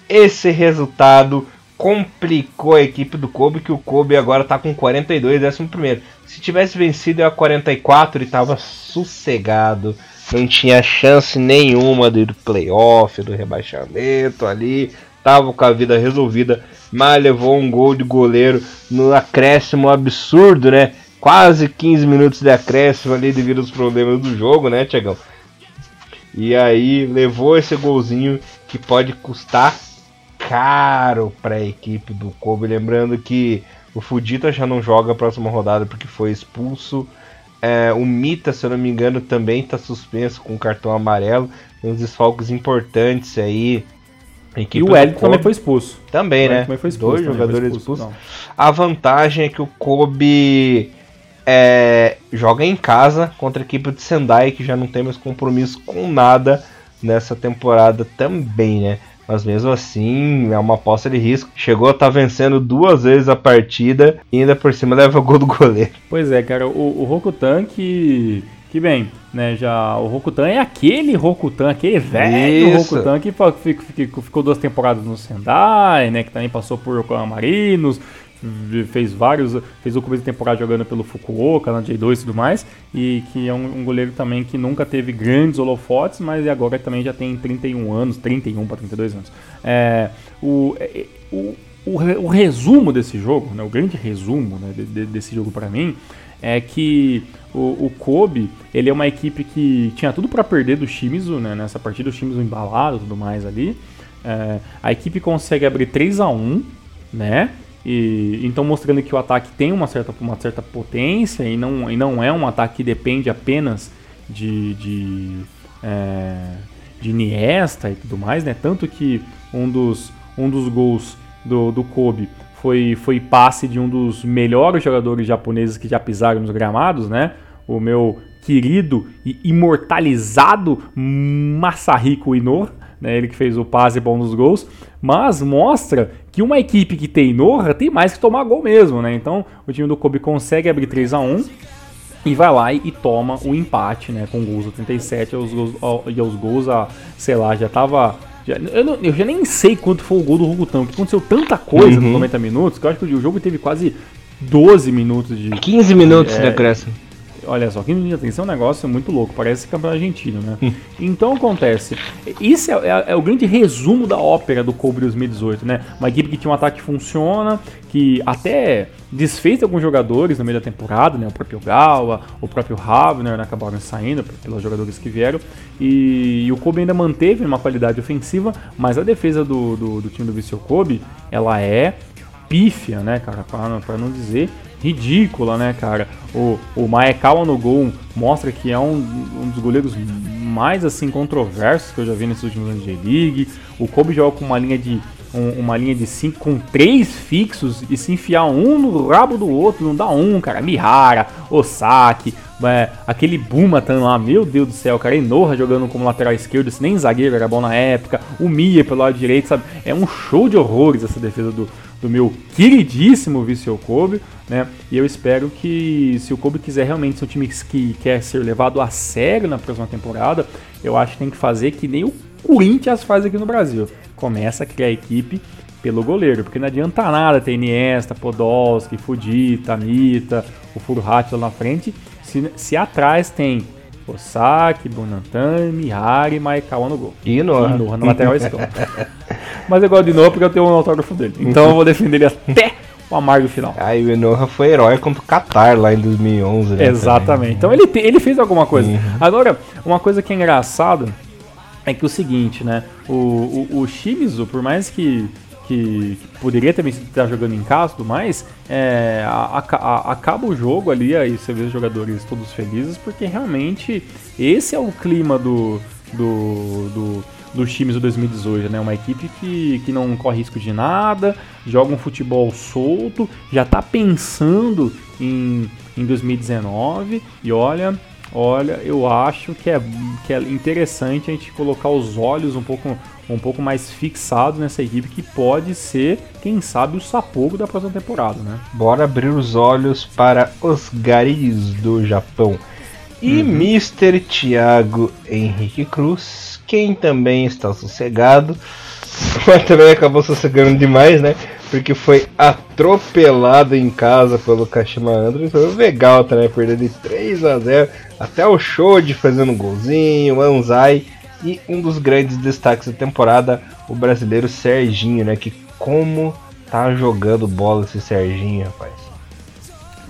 [SPEAKER 1] Esse resultado complicou a equipe do Kobe, que o Kobe agora tá com 42, 11 Se tivesse vencido a 44, ele tava sossegado. Não tinha chance nenhuma do playoff, do rebaixamento ali. Tava com a vida resolvida. Mas levou um gol de goleiro no acréscimo absurdo, né? Quase 15 minutos de acréscimo ali devido aos problemas do jogo, né, Tiagão? E aí levou esse golzinho que pode custar caro para a equipe do Kobe. Lembrando que o Fudita já não joga a próxima rodada porque foi expulso. É, o Mita, se eu não me engano, também está suspenso com cartão amarelo. Tem uns desfalques importantes aí.
[SPEAKER 2] E o Wellington também foi expulso.
[SPEAKER 1] Também, né?
[SPEAKER 2] Também foi expulso,
[SPEAKER 1] Dois jogadores expulsos. A vantagem é que o Kobe é, joga em casa contra a equipe de Sendai, que já não tem mais compromisso com nada nessa temporada também, né? Mas mesmo assim é uma aposta de risco. Chegou a estar tá vencendo duas vezes a partida e ainda por cima leva o gol do goleiro.
[SPEAKER 2] Pois é, cara, o, o Rokutan que, que bem, né, já o Rokutan é aquele Rokutan, aquele velho Rokutan que ficou, ficou, duas temporadas no Sendai, né, que também passou por Marinos, fez vários, fez o começo da temporada jogando pelo Fukuoka, na J2 e tudo mais, e que é um, um, goleiro também que nunca teve grandes holofotes, mas agora também já tem 31 anos, 31 para 32 anos. É, o, é, o, o, o, resumo desse jogo, né, o grande resumo né, de, de, desse jogo para mim, é que o, o, Kobe, ele é uma equipe que tinha tudo para perder do Shimizu, né, nessa partida, o Shimizu embalado e tudo mais ali. É, a equipe consegue abrir 3 a 1 né? E, então mostrando que o ataque tem uma certa, uma certa potência e não, e não é um ataque que depende apenas de, de, é, de Iniesta e tudo mais, né? Tanto que um dos, um dos gols do, do Kobe foi, foi passe de um dos melhores jogadores japoneses que já pisaram nos gramados, né? O meu querido e imortalizado Masahiko Inoue né, ele que fez o passe bom dos gols, mas mostra que uma equipe que tem Norra tem mais que tomar gol mesmo, né? Então o time do Kobe consegue abrir 3 a 1 e vai lá e, toma o empate, né? Com gols a 37 e aos gols, e aos gols a, sei lá, já tava. Já, eu, não, eu, já nem sei quanto foi o gol do Rugutão, porque aconteceu tanta coisa uhum. nos 90 minutos que eu acho que o jogo teve quase 12 minutos de.
[SPEAKER 1] 15 minutos é, de acréscimo.
[SPEAKER 2] Olha só, 15 minutos de atenção é um negócio muito louco, parece campeonato argentino, né? Hum. então acontece. Isso é, é, é, o grande resumo da ópera do Kobe 2018, né? Uma equipe que tinha um ataque que funciona, que até desfez alguns jogadores no meio da temporada, né? O próprio Gawa, o próprio Havner né? acabaram saindo pelos jogadores que vieram. E, e, o Kobe ainda manteve uma qualidade ofensiva, mas a defesa do, do, do time do Viseu Kobe, ela é pífia, né, cara? Para não dizer ridícula, né, cara? O, o Maekawa no gol mostra que é um, um dos goleiros mais assim controversos que eu já vi nesses últimos anos de J-League. O Kobe joga com uma linha de um, uma linha de 5 com três fixos e se enfiar um no rabo do outro, não dá um, cara. Mihara, Osaki, é, aquele Bumatan lá, meu Deus do céu, cara. Enoha jogando como lateral esquerdo, se nem zagueiro era bom na época. O Mia pelo lado direito, sabe? É um show de horrores essa defesa do, do meu queridíssimo Viseu Kobe, né? E eu espero que se o Kobe quiser realmente ser um time que quer ser levado a sério na próxima temporada, eu acho que tem que fazer que nem o Corinthians faz aqui no Brasil. Começa a criar equipe pelo goleiro, porque não adianta nada ter Iniesta, Podolski, Fudita, Mita, o Furuhat lá na frente, se, se atrás tem Osaki, Bonantan, Mihari e Maekawa no gol.
[SPEAKER 1] E Noah. E
[SPEAKER 2] Noah na lateral esquerda. Mas eu gosto de Noah porque eu tenho um autógrafo dele. Então eu vou defender ele até o amargo final.
[SPEAKER 1] Aí o Enoha foi herói contra o Qatar lá em 2011. Né,
[SPEAKER 2] Exatamente. Então ele, ele fez alguma coisa. Uhum. Agora, uma coisa que é engraçada é que o seguinte, né? O, o, o Shimizu, por mais que, que, que poderia também estar jogando em casa e tudo mais, é, a, a, acaba o jogo ali, aí você vê os jogadores todos felizes, porque realmente esse é o clima do, do, do dos times do 2018, né? Uma equipe que, que não corre risco de nada, joga um futebol solto, já está pensando em, em 2019 e olha, olha, eu acho que é, que é interessante a gente colocar os olhos um pouco, um pouco mais fixados nessa equipe que pode ser, quem sabe, o sapogo da próxima temporada, né?
[SPEAKER 1] Bora abrir os olhos para os garis do Japão. E uhum. Mr. Thiago Henrique Cruz, quem também está sossegado, mas também acabou sossegando demais, né? Porque foi atropelado em casa pelo Kashima Andrews. Foi legal também, perder de 3 a 0 até o show de fazendo um golzinho, Anzai. E um dos grandes destaques da temporada, o brasileiro Serginho, né? Que como tá jogando bola esse Serginho, rapaz.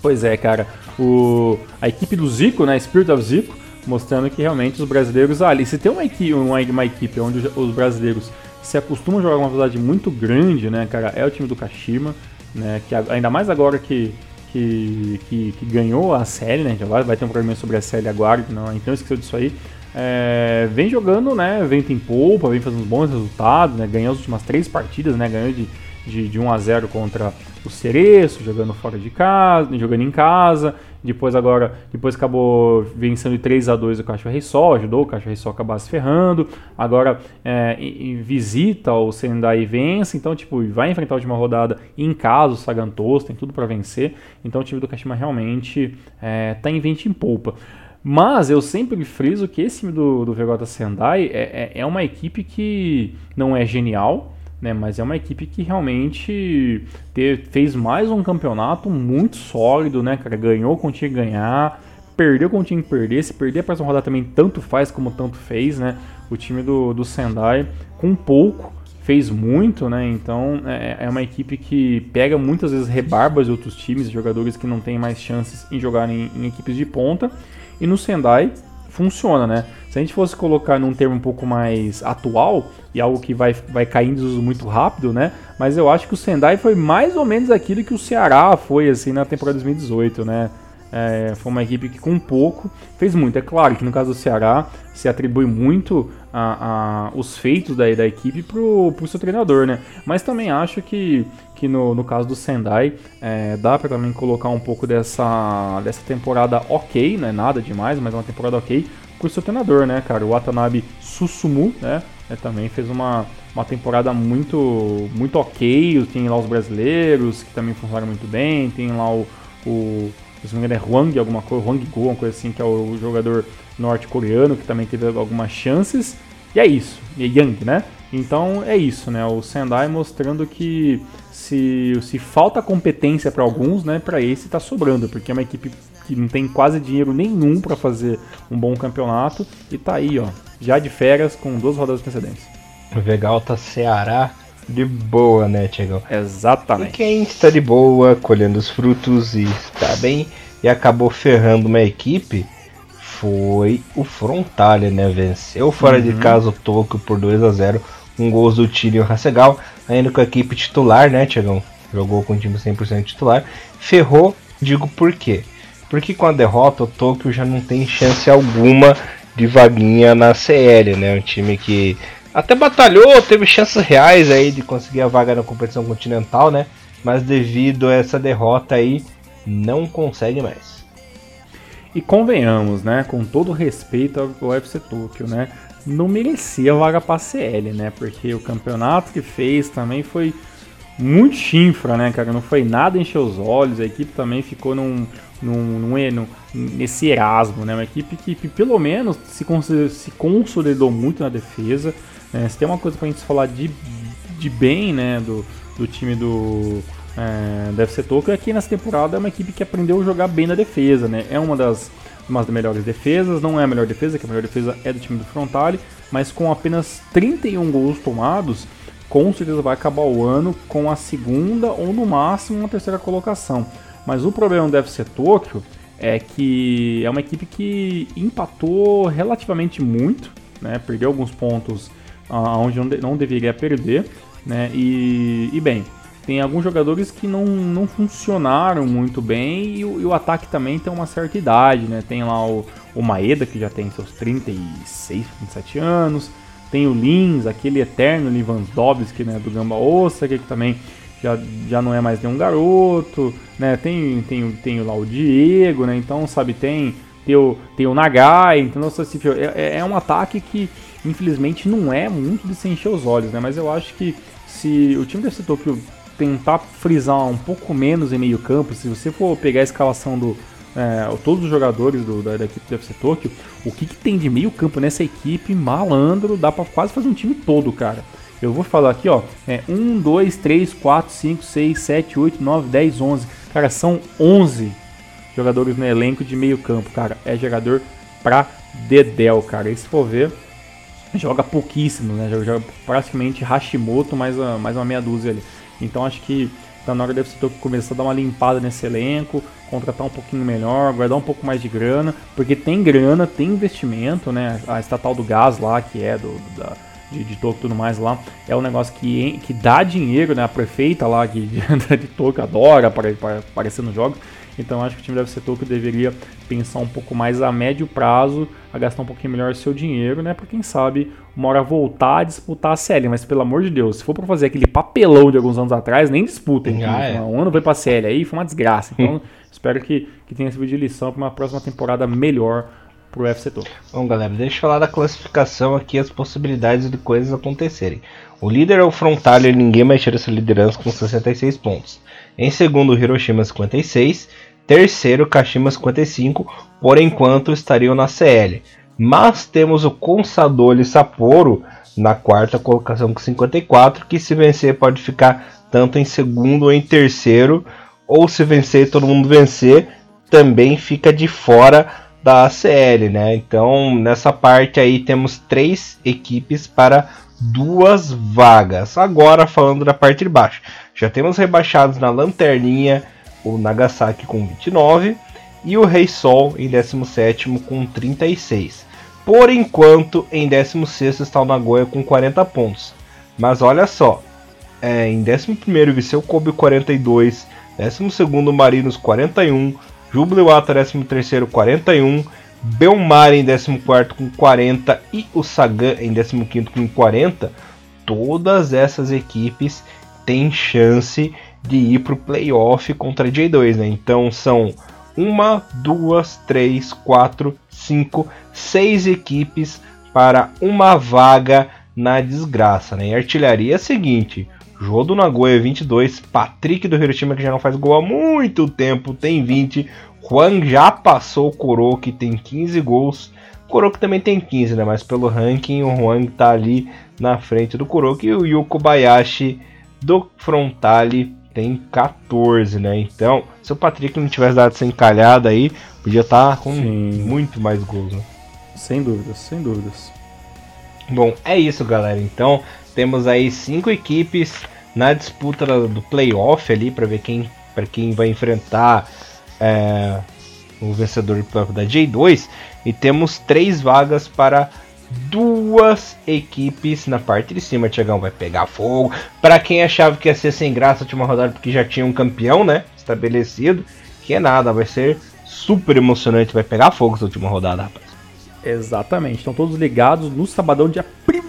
[SPEAKER 2] Pois é, cara. O, a equipe do Zico, né? Spirit of Zico, mostrando que realmente os brasileiros ali, se tem uma equipe, uma equipe onde os brasileiros se acostumam a jogar uma velocidade muito grande, né, cara, é o time do Kashima, né? Que ainda mais agora que que, que, que, ganhou a série, né? Já vai, vai ter um programa sobre a série agora, não, então esqueceu disso aí. É, vem jogando, né? Vento em polpa, vem fazendo bons resultados, né? Ganhou as últimas três partidas, né? Ganhou de, de, de 1 a 0 contra o Cereço, jogando fora de casa, jogando em casa. Depois agora, depois acabou vencendo de 3 a 2 o Caixa Sol, ajudou o Caixa Sol a acabar se ferrando. Agora é, visita o Sendai e vence, então tipo, vai enfrentar a última rodada em casa, o Sagantos, tem tudo para vencer. Então o time do Kashima realmente é, tá em 20 em polpa. Mas eu sempre friso que esse time do, do Vegota Sendai é, é, é uma equipe que não é genial, né? Mas é uma equipe que realmente fez mais um campeonato muito sólido, né, cara? Ganhou com tinha que ganhar, perdeu com tinha que perder. Se perder a próxima rodada também tanto faz como tanto fez, né? O time do, do Sendai, com pouco, fez muito, né? Então é, é uma equipe que pega muitas vezes rebarbas de outros times, jogadores que não têm mais chances em jogar em, em equipes de ponta. E no Sendai funciona, né? Se a gente fosse colocar num termo um pouco mais atual e algo que vai, vai caindo muito rápido, né? Mas eu acho que o Sendai foi mais ou menos aquilo que o Ceará foi assim na temporada 2018, né? É, foi uma equipe que com pouco fez muito. É claro que no caso do Ceará se atribui muito a, a, os feitos da, da equipe pro, pro seu treinador, né? Mas também acho que, que no, no caso do Sendai é, dá para também colocar um pouco dessa, dessa temporada ok, não é nada demais, mas é uma temporada ok com o seu treinador, né, cara? O Watanabe Susumu, né? É, também fez uma, uma temporada muito muito ok. Tem lá os brasileiros que também funcionaram muito bem. Tem lá o, o se não me engano é Hwang, alguma coisa, Hwang Go, alguma coisa assim, que é o jogador norte-coreano que também teve algumas chances. E é isso, e é Yang, né? Então é isso, né? O Sendai mostrando que se, se falta competência para alguns, né? Para esse tá sobrando, porque é uma equipe que não tem quase dinheiro nenhum para fazer um bom campeonato e tá aí, ó, já de férias com duas rodadas de antecedência.
[SPEAKER 1] O Vegal tá Ceará de boa, né, Tiagão?
[SPEAKER 2] Exatamente.
[SPEAKER 1] E quem está de boa, colhendo os frutos e está bem e acabou ferrando uma equipe foi o Frontalia, né? Venceu fora uhum. de casa o Tokyo por 2 a 0 com gols do Tyrion Hasegal, ainda com a equipe titular, né, Tiagão? Jogou com o time 100% titular. Ferrou, digo por quê? Porque com a derrota o Tokyo já não tem chance alguma de vaguinha na CL, né? Um time que até batalhou, teve chances reais aí de conseguir a vaga na competição continental, né? Mas devido a essa derrota aí, não consegue mais.
[SPEAKER 2] E convenhamos, né? Com todo respeito ao UFC Tokyo, né? Não merecia vaga para CL, né? Porque o campeonato que fez também foi muito chinfra, né, cara? Não foi nada encher os olhos. A equipe também ficou num, num, num, num nesse Erasmo, né? Uma equipe que, pelo menos se, se consolidou muito na defesa. Né? Se tem uma coisa pra gente falar de, de bem, né, do, do time do é, deve ser Tokyo, é que nessa temporada é uma equipe que aprendeu a jogar bem na defesa, né? É uma das, uma das melhores defesas, não é a melhor defesa, que a melhor defesa é do time do Frontale, mas com apenas 31 gols tomados, com certeza vai acabar o ano com a segunda ou no máximo uma terceira colocação. Mas o problema deve ser Tóquio é que é uma equipe que empatou relativamente muito, né? Perdeu alguns pontos aonde não, não deveria perder, né? E, e, bem, tem alguns jogadores que não, não funcionaram muito bem e o, e o, ataque também tem uma certa idade, né? Tem lá o, o Maeda que já tem seus 36, 27 anos, tem o Lins, aquele eterno Lewandowski, né, do Gamba Ossa, que também já, já não é mais nenhum garoto, né? Tem, tem, tem lá o Diego, né? Então, sabe, tem, tem, o, tem o Nagai, então, assim, é, é um ataque que, infelizmente, não é muito de se encher os olhos, né? Mas eu acho que se o time desse Tokyo tentar frisar um pouco menos em meio campo, se você for pegar a escalação do, é, todos os jogadores do, da, da, equipe do FC Tokyo, o que, que tem de meio campo nessa equipe, malandro, dá pra quase fazer um time todo, cara. Eu vou falar aqui, ó, é 1, 2, 3, 4, 5, 6, 7, 8, 9, 10, 11. Cara, são 11 jogadores no elenco de meio campo, cara. É jogador pra dedéu, cara. E se for ver, joga pouquíssimo, né? Joga, joga praticamente Hashimoto mais, uma, mais uma meia dúzia ali. Então acho que tá na hora ser começar a dar uma limpada nesse elenco, contratar um pouquinho melhor, guardar um pouco mais de grana, porque tem grana, tem investimento, né? A estatal do gás lá, que é do, da, de, de Tokyo e tudo mais lá, é um negócio que, que dá dinheiro, né? A prefeita lá que, de, de Tokyo adora aparecer nos jogos. Então acho que o time deve ser Tokyo deveria pensar um pouco mais a médio prazo, a gastar um pouquinho melhor seu dinheiro, né? Para quem sabe uma hora voltar a disputar a série. Mas pelo amor de Deus, se for para fazer aquele papelão de alguns anos atrás, nem disputem. É. Um ano foi pra série aí, foi uma desgraça. Então espero que, que tenha servido de lição para uma próxima temporada melhor pro UFC Tokyo.
[SPEAKER 1] Bom, galera, deixa eu falar da classificação aqui, as possibilidades de coisas acontecerem. O líder é o Frontale, ninguém mais tira essa liderança com 66 pontos. Em segundo, o Hiroshima 56. Terceiro, Kashima 55. Por enquanto, estariam na CL. Mas temos o Consadole Sapporo na quarta colocação com 54, que se vencer pode ficar tanto em segundo ou em terceiro, ou se vencer todo mundo vencer, também fica de fora da ACL, né? Então, nessa parte aí temos três equipes para duas vagas. Agora falando da parte de baixo, já temos rebaixados na lanterninha o Nagasaki com 29 e o Rei Sol em 17 com 36. Por enquanto, em 16 está o Nagoya com 40 pontos. Mas olha só, é, em 11 Viseu Kobe 42, 12 Marinos 41, Jubilewater 13 41, Belmar em 14 com 40 e o Sagan em 15 com 40, todas essas equipes têm chance de ir para o playoff contra a J2, né? Então são uma, duas, três, quatro, cinco, seis equipes para uma vaga na desgraça, né? E artilharia é a seguinte: Jô do Nagoya 22, Patrick do Hiroshima que já não faz gol há muito tempo tem 20, Juan já passou o Kuro que tem 15 gols. Que também tem 15, né? Mas pelo ranking o Juan tá ali na frente do Kuroki e o Yuko Bayashi do Frontale tem 14, né? Então, se o Patrick não tivesse dado essa encalhada aí, podia estar tá com Sim. muito mais gols, né?
[SPEAKER 2] Sem dúvidas, sem dúvidas.
[SPEAKER 1] Bom, é isso, galera. Então, temos aí cinco equipes na disputa do playoff ali para ver quem para quem vai enfrentar é, o vencedor da J2 e temos três vagas para duas equipes na parte de cima. Tiagão vai pegar fogo. Para quem achava que ia ser sem graça a última rodada porque já tinha um campeão, né? Estabelecido. Que é nada, vai ser super emocionante. Vai pegar fogo essa última rodada, rapaz.
[SPEAKER 2] Exatamente. Estão todos ligados no sabadão, dia 1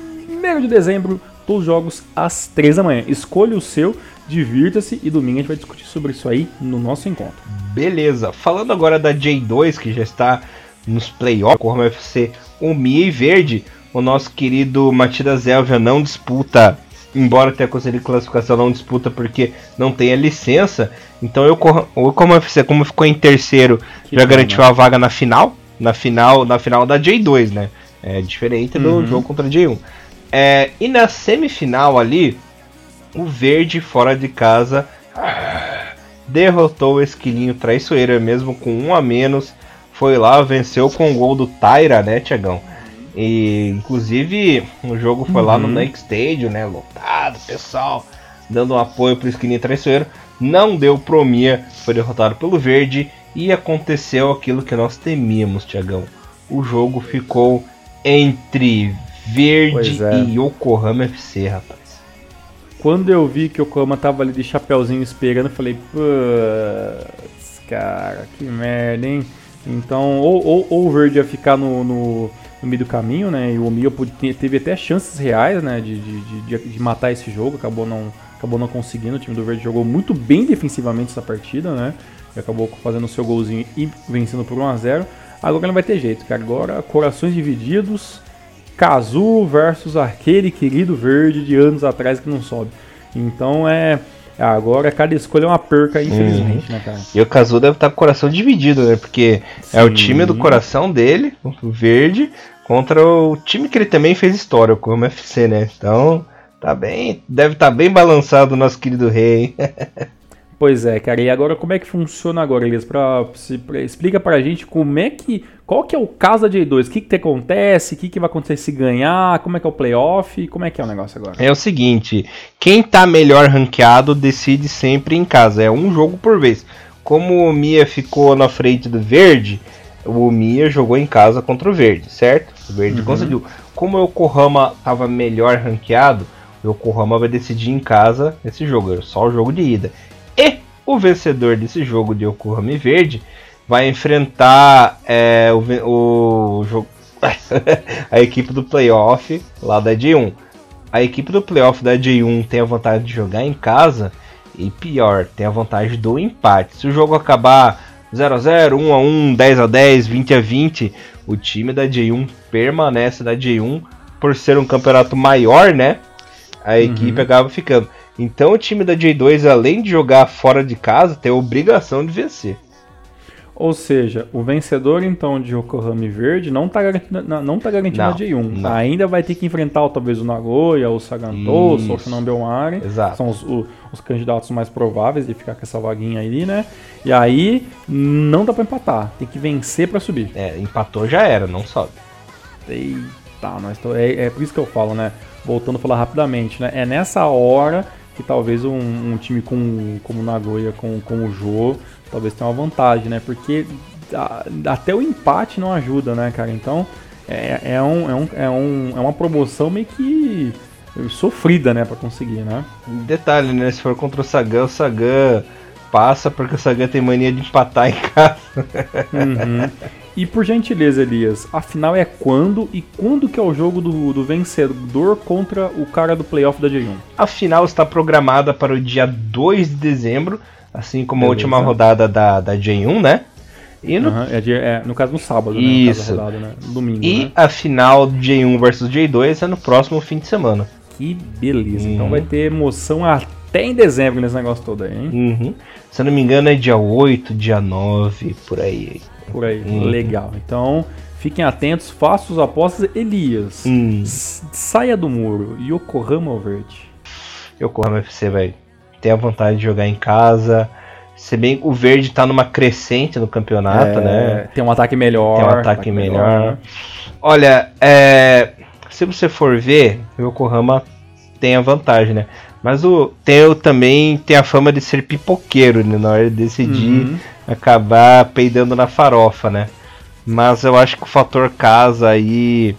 [SPEAKER 2] 1 de dezembro, todos os jogos às 3 da manhã. Escolha o seu, divirta-se e domingo a gente vai discutir sobre isso aí no nosso encontro.
[SPEAKER 1] Beleza, falando agora da J2, que já está nos playoffs, com o FC Mia e Verde, o nosso querido Matidas Elvia não disputa, embora tenha conseguido classificação, não disputa porque não tem a licença. Então eu, o como FC, como ficou em terceiro, que já bom, garantiu né? a vaga na final, na final, na final da J2, né? É diferente do uhum. jogo contra a J1. É, e na semifinal ali, o Verde fora de casa derrotou o Esquilinho Traiçoeira, mesmo com um a menos. Foi lá, venceu com o gol do Taira, né, Tiagão? E inclusive o jogo foi uhum. lá no uhum. Next Stadium, né? Lotado, pessoal, dando um apoio pro Esquilinho Traiçoeiro. Não deu promia, foi derrotado pelo Verde e aconteceu aquilo que nós temíamos, Tiagão. O jogo ficou entre Verde é. e Yokohama FC, rapaz.
[SPEAKER 2] Quando eu vi que o Yokohama tava ali de chapéuzinho esperando, eu falei, putz, cara, que merda, hein? Então, ou, ou, ou o Verde ia ficar no, no, no, meio do caminho, né? E o Omega teve até chances reais, né? De, de, de, de, matar esse jogo, acabou não, acabou não conseguindo. O time do Verde jogou muito bem defensivamente essa partida, né? E acabou fazendo o seu golzinho e vencendo por 1x0. Agora não vai ter jeito, cara. Agora, corações divididos. Kazu versus aquele querido verde de anos atrás que não sobe. Então é. Agora cada escolha é uma perca, infelizmente, né, cara?
[SPEAKER 1] E o Kazu deve estar com o coração dividido, né? Porque Sim. é o time do coração dele, o verde, contra o time que ele também fez história, o UFC, né? Então, tá bem. Deve estar tá bem balançado o nosso querido rei.
[SPEAKER 2] Pois é, cara. E agora como é que funciona agora, Elias? Pra, se, pra, explica pra gente como é que. Qual que é o caso da J2? O que, que acontece? O que, que vai acontecer se ganhar? Como é que é o playoff? Como é que é o negócio agora?
[SPEAKER 1] É o seguinte: quem tá melhor ranqueado decide sempre em casa. É um jogo por vez. Como o Mia ficou na frente do verde, o Mia jogou em casa contra o verde, certo? O verde uhum. conseguiu. Como o Yokohama tava melhor ranqueado, o Yokohama vai decidir em casa esse jogo, é só o jogo de ida. E o vencedor desse jogo de Yokohama Verde vai enfrentar é, o, o jogo, a equipe do playoff lá da J1. A equipe do playoff da J1 tem a vantagem de jogar em casa e pior, tem a vantagem do empate. Se o jogo acabar 0 a 0, 1 a 1, 10 a 10, 20 a 20, o time da J1 permanece na J1 por ser um campeonato maior, né? A equipe uhum. acaba ficando. Então o time da J2, além de jogar fora de casa, tem a obrigação de vencer.
[SPEAKER 2] Ou seja, o vencedor então de Yokohama Verde não está garantido, não tá garantido não, na J1. Não. Ainda vai ter que enfrentar talvez o Nagoya, o Sagantoso, o Shinnon Belmari.
[SPEAKER 1] Exato.
[SPEAKER 2] São os, o, os, candidatos mais prováveis de ficar com essa vaguinha aí, né? E aí não dá para empatar. Tem que vencer para subir.
[SPEAKER 1] É, empatou já era, não sobe.
[SPEAKER 2] Eita, nós tô, é, é por isso que eu falo, né? Voltando a falar rapidamente, né? É nessa hora que talvez um, um time com, como o Nagoya, com, com o Jô, talvez tenha uma vantagem, né? Porque a, até o empate não ajuda, né, cara? Então é, é, um, é, um, é, um, é uma promoção meio que sofrida, né, para conseguir, né?
[SPEAKER 1] Detalhe, né? Se for contra o Sagan, o Sagan passa porque o Sagan tem mania de empatar em casa.
[SPEAKER 2] Uhum. E por gentileza, Elias, a final é quando e quando que é o jogo do, do vencedor contra o cara do playoff da J1?
[SPEAKER 1] A final está programada para o dia 2 de dezembro, assim como Beleza. a última rodada da, da J1, né?
[SPEAKER 2] E no... Uhum, é, é, no caso no sábado,
[SPEAKER 1] Isso.
[SPEAKER 2] né? Rodada, né?
[SPEAKER 1] Domingo, E né? a final J1 versus J2 é no próximo fim de semana.
[SPEAKER 2] Que beleza. Hum. Então vai ter emoção até em dezembro nesse negócio todo aí, hein?
[SPEAKER 1] Uhum. Se eu não me engano é dia 8, dia 9, por aí
[SPEAKER 2] por aí. Hum. Legal. Então, fiquem atentos, façam as apostas. Elias, hum. saia do muro. Yokohama ou Verde?
[SPEAKER 1] Yokohama FC, vai ter a vontade de jogar em casa. Se bem que o Verde tá numa crescente no campeonato, é, né?
[SPEAKER 2] Tem um ataque melhor.
[SPEAKER 1] Tem um ataque, ataque melhor. melhor. Olha, é, se você for ver, o Yokohama tem a vantagem, né? Mas o Theo também tem a fama de ser pipoqueiro, né? Na hora de decidir uhum. Acabar peidando na farofa, né? Mas eu acho que o fator casa aí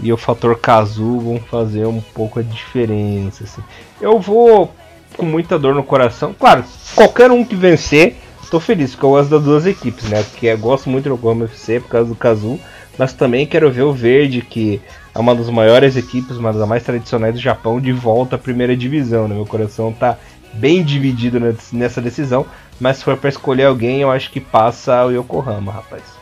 [SPEAKER 1] e o fator Kazu vão fazer um pouco a diferença. Assim. Eu vou com muita dor no coração. Claro, qualquer um que vencer, estou feliz, porque eu gosto das duas equipes, né? Porque eu gosto muito do Oklahoma FC por causa do Kazu, mas também quero ver o Verde que é uma das maiores equipes, uma das mais tradicionais do Japão, de volta à primeira divisão. Né? Meu coração tá bem dividido nessa decisão, mas se for para escolher alguém, eu acho que passa o Yokohama, rapaz.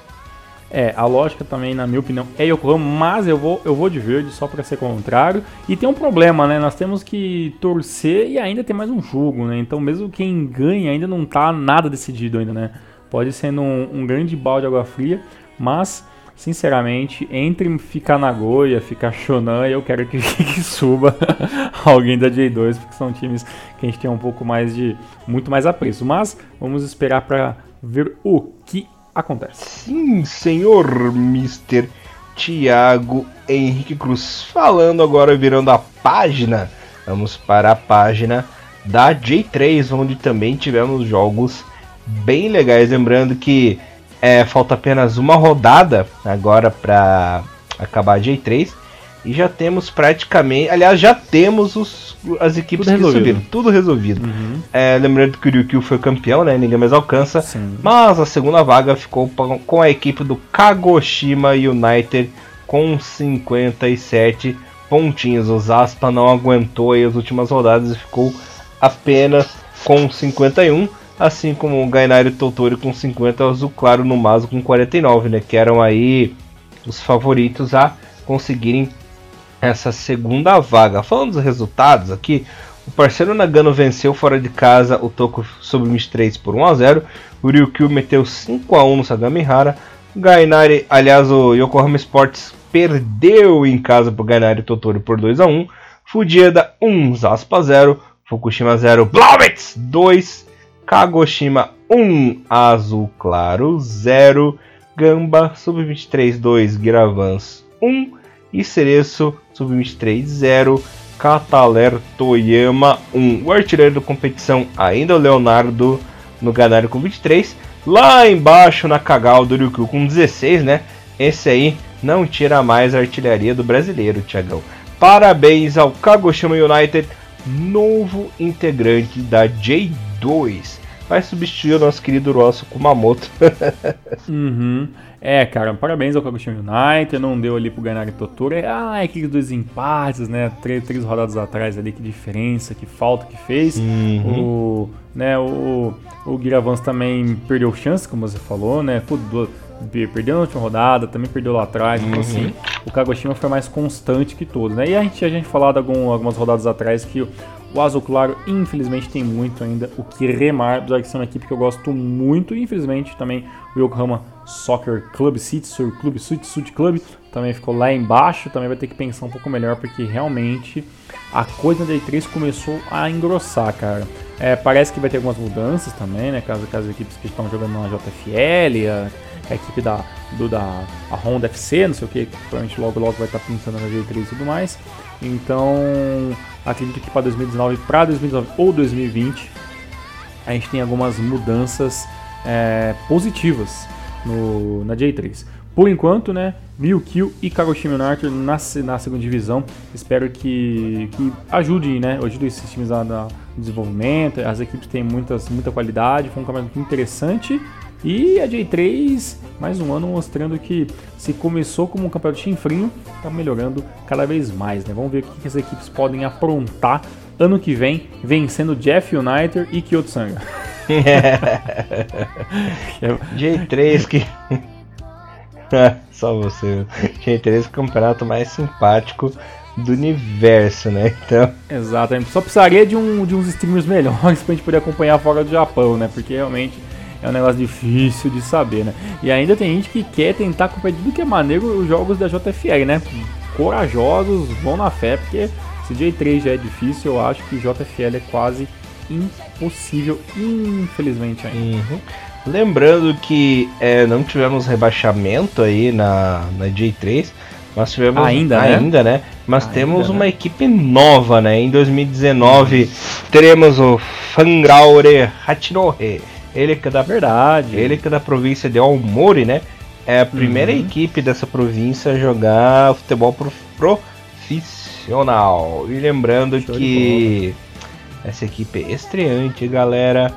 [SPEAKER 2] É, a lógica também, na minha opinião, é Yokohama, mas eu vou, eu vou de verde só para ser contrário. E tem um problema, né? Nós temos que torcer e ainda tem mais um jogo, né? Então, mesmo quem ganha ainda não tá nada decidido ainda, né? Pode ser um grande balde de água fria, mas sinceramente, entre ficar Nagoya, ficar Shonan, eu quero que, que suba alguém da J2, porque são times que a gente tem um pouco mais de. muito mais apreço. Mas vamos esperar para ver o que acontece.
[SPEAKER 1] Sim, senhor Mr. Tiago Henrique Cruz. Falando agora, virando a página, vamos para a página da J3, onde também tivemos jogos bem legais. Lembrando que é, falta apenas uma rodada agora para acabar a J3. E já temos praticamente. Aliás, já temos os, as equipes tudo que resolvido. subiram. Tudo resolvido. Uhum. É, lembrando que o Ryukyu foi campeão, né? Ninguém mais alcança. Sim. Mas a segunda vaga ficou com a equipe do Kagoshima United com 57 pontinhos. O Zaspa não aguentou as últimas rodadas e ficou apenas com 51. Assim como o Gainari Totori com 50 e o Azul Claro no Maso com 49, né? Que eram aí os favoritos a conseguirem essa segunda vaga. Falando dos resultados aqui, o parceiro Nagano venceu fora de casa o Toko Sub-23 por 1 a 0. O Ryukyu meteu 5 a 1 no Sagamihara. O Gainari, aliás, o Yokohama Sports perdeu em casa para o Gainari Totoro por 2 a 1. Fujieda 1, Zaspa 0. Fukushima 0, Blowitz 2. Kagoshima 1, Azul Claro 0. Gamba Sub-23 2, Giravans 1 e Cereço Sub-23 0, Cataler Toyama 1. O artilheiro da competição ainda é o Leonardo no Ganário com 23. Lá embaixo na Kagal do Ryukyu com 16, né? Esse aí não tira mais a artilharia do brasileiro, Tiagão. Parabéns ao Kagoshima United, novo integrante da J2 vai substituir o nosso querido Rosso Kumamoto.
[SPEAKER 2] uhum. É, cara, parabéns ao Kagoshima United, não deu ali pro Gainari Totoro. Ah, é aqueles dois empates, né? Três, três rodadas atrás ali, que diferença, que falta que fez. Uhum. O, né, o, o Giravans também perdeu chance, como você falou, né? Pô, perdeu na última rodada, também perdeu lá atrás. Então, assim, uhum. assim, o Kagoshima foi mais constante que todos, né? E a gente já tinha falado algum, algumas rodadas atrás que o Azul Claro, infelizmente, tem muito ainda o que remar, apesar de ser uma equipe que eu gosto muito. Infelizmente, também o Yokohama Soccer Club City, Club City Sud Club, também ficou lá embaixo. Também vai ter que pensar um pouco melhor, porque realmente a coisa da D3 começou a engrossar, cara. É, parece que vai ter algumas mudanças também, né? Caso, caso as equipes que estão jogando na JFL, a, a equipe da, do, da a Honda FC, não sei o que, provavelmente logo logo vai estar pensando na G3 e tudo mais. Então, acredito que para 2019, para 2019 ou 2020, a gente tem algumas mudanças é, positivas no, na J3. Por enquanto, né, Ryukyu e Kagoshima United na, na segunda divisão. Espero que, que ajude, né, ajude esses times no desenvolvimento. As equipes têm muitas, muita qualidade, foi um campeonato interessante e a J3, mais um ano mostrando que se começou como um campeonato chinfrinho, está melhorando cada vez mais. Né? Vamos ver o que as equipes podem aprontar ano que vem, vencendo Jeff United e Kyoto Sanga.
[SPEAKER 1] J3 que. Só você. J3 é o campeonato mais simpático do universo, né? Então.
[SPEAKER 2] Exatamente. Só precisaria de, um, de uns streamers melhores pra gente poder acompanhar fora do Japão, né? Porque realmente é um negócio difícil de saber, né? E ainda tem gente que quer tentar competir do que é maneiro os jogos da JFL, né? Corajosos, vão na fé, porque se J3 já é difícil, eu acho que JFL é quase impossível, infelizmente ainda.
[SPEAKER 1] Uhum. Lembrando que é, não tivemos rebaixamento aí na, na J3, nós tivemos
[SPEAKER 2] ainda, né?
[SPEAKER 1] ainda né? Mas ainda, temos uma né? equipe nova, né? Em 2019 teremos o Fangraure Hachinohe ele que é da verdade, ele que é da província de Aomori, né? É a primeira uhum. equipe dessa província a jogar futebol profissional. E lembrando Show que essa equipe é estreante, galera.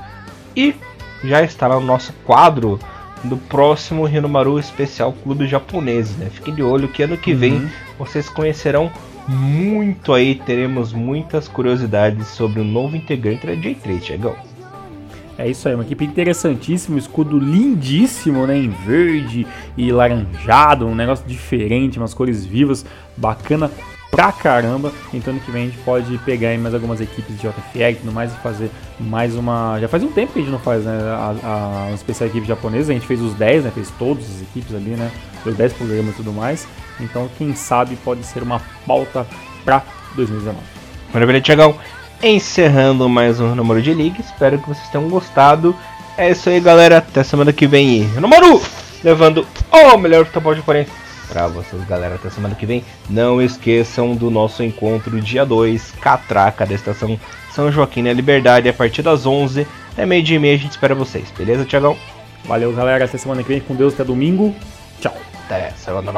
[SPEAKER 1] E já está no nosso quadro do próximo Renomaru Especial Clube Japonês, né? Fiquem de olho que ano que vem uhum. vocês conhecerão muito aí, teremos muitas curiosidades sobre o novo integrante da J3, Chegão.
[SPEAKER 2] É isso aí, uma equipe interessantíssima, escudo lindíssimo, né, em verde e laranjado, um negócio diferente, umas cores vivas, bacana pra caramba. Então ano que vem a gente pode pegar mais algumas equipes de JFR e tudo mais e fazer mais uma. Já faz um tempo que a gente não faz, né? A, a, especial equipe japonesa, a gente fez os 10, né? Fez todas as equipes ali, né? Deu 10 programas e tudo mais. Então quem sabe pode ser uma pauta pra 2019.
[SPEAKER 1] Maravilha, Tiagão. Encerrando mais um número de League. Espero que vocês tenham gostado. É isso aí, galera. Até semana que vem. Número levando o melhor futebol japonês para vocês, galera. Até semana que vem. Não esqueçam do nosso encontro dia 2, Catraca, da estação São Joaquim na Liberdade, a partir das 11 até meio dia e meia. A gente espera vocês, beleza, Tiagão?
[SPEAKER 2] Valeu, galera. Até semana que vem. Com Deus, até domingo. Tchau.
[SPEAKER 1] Até semana.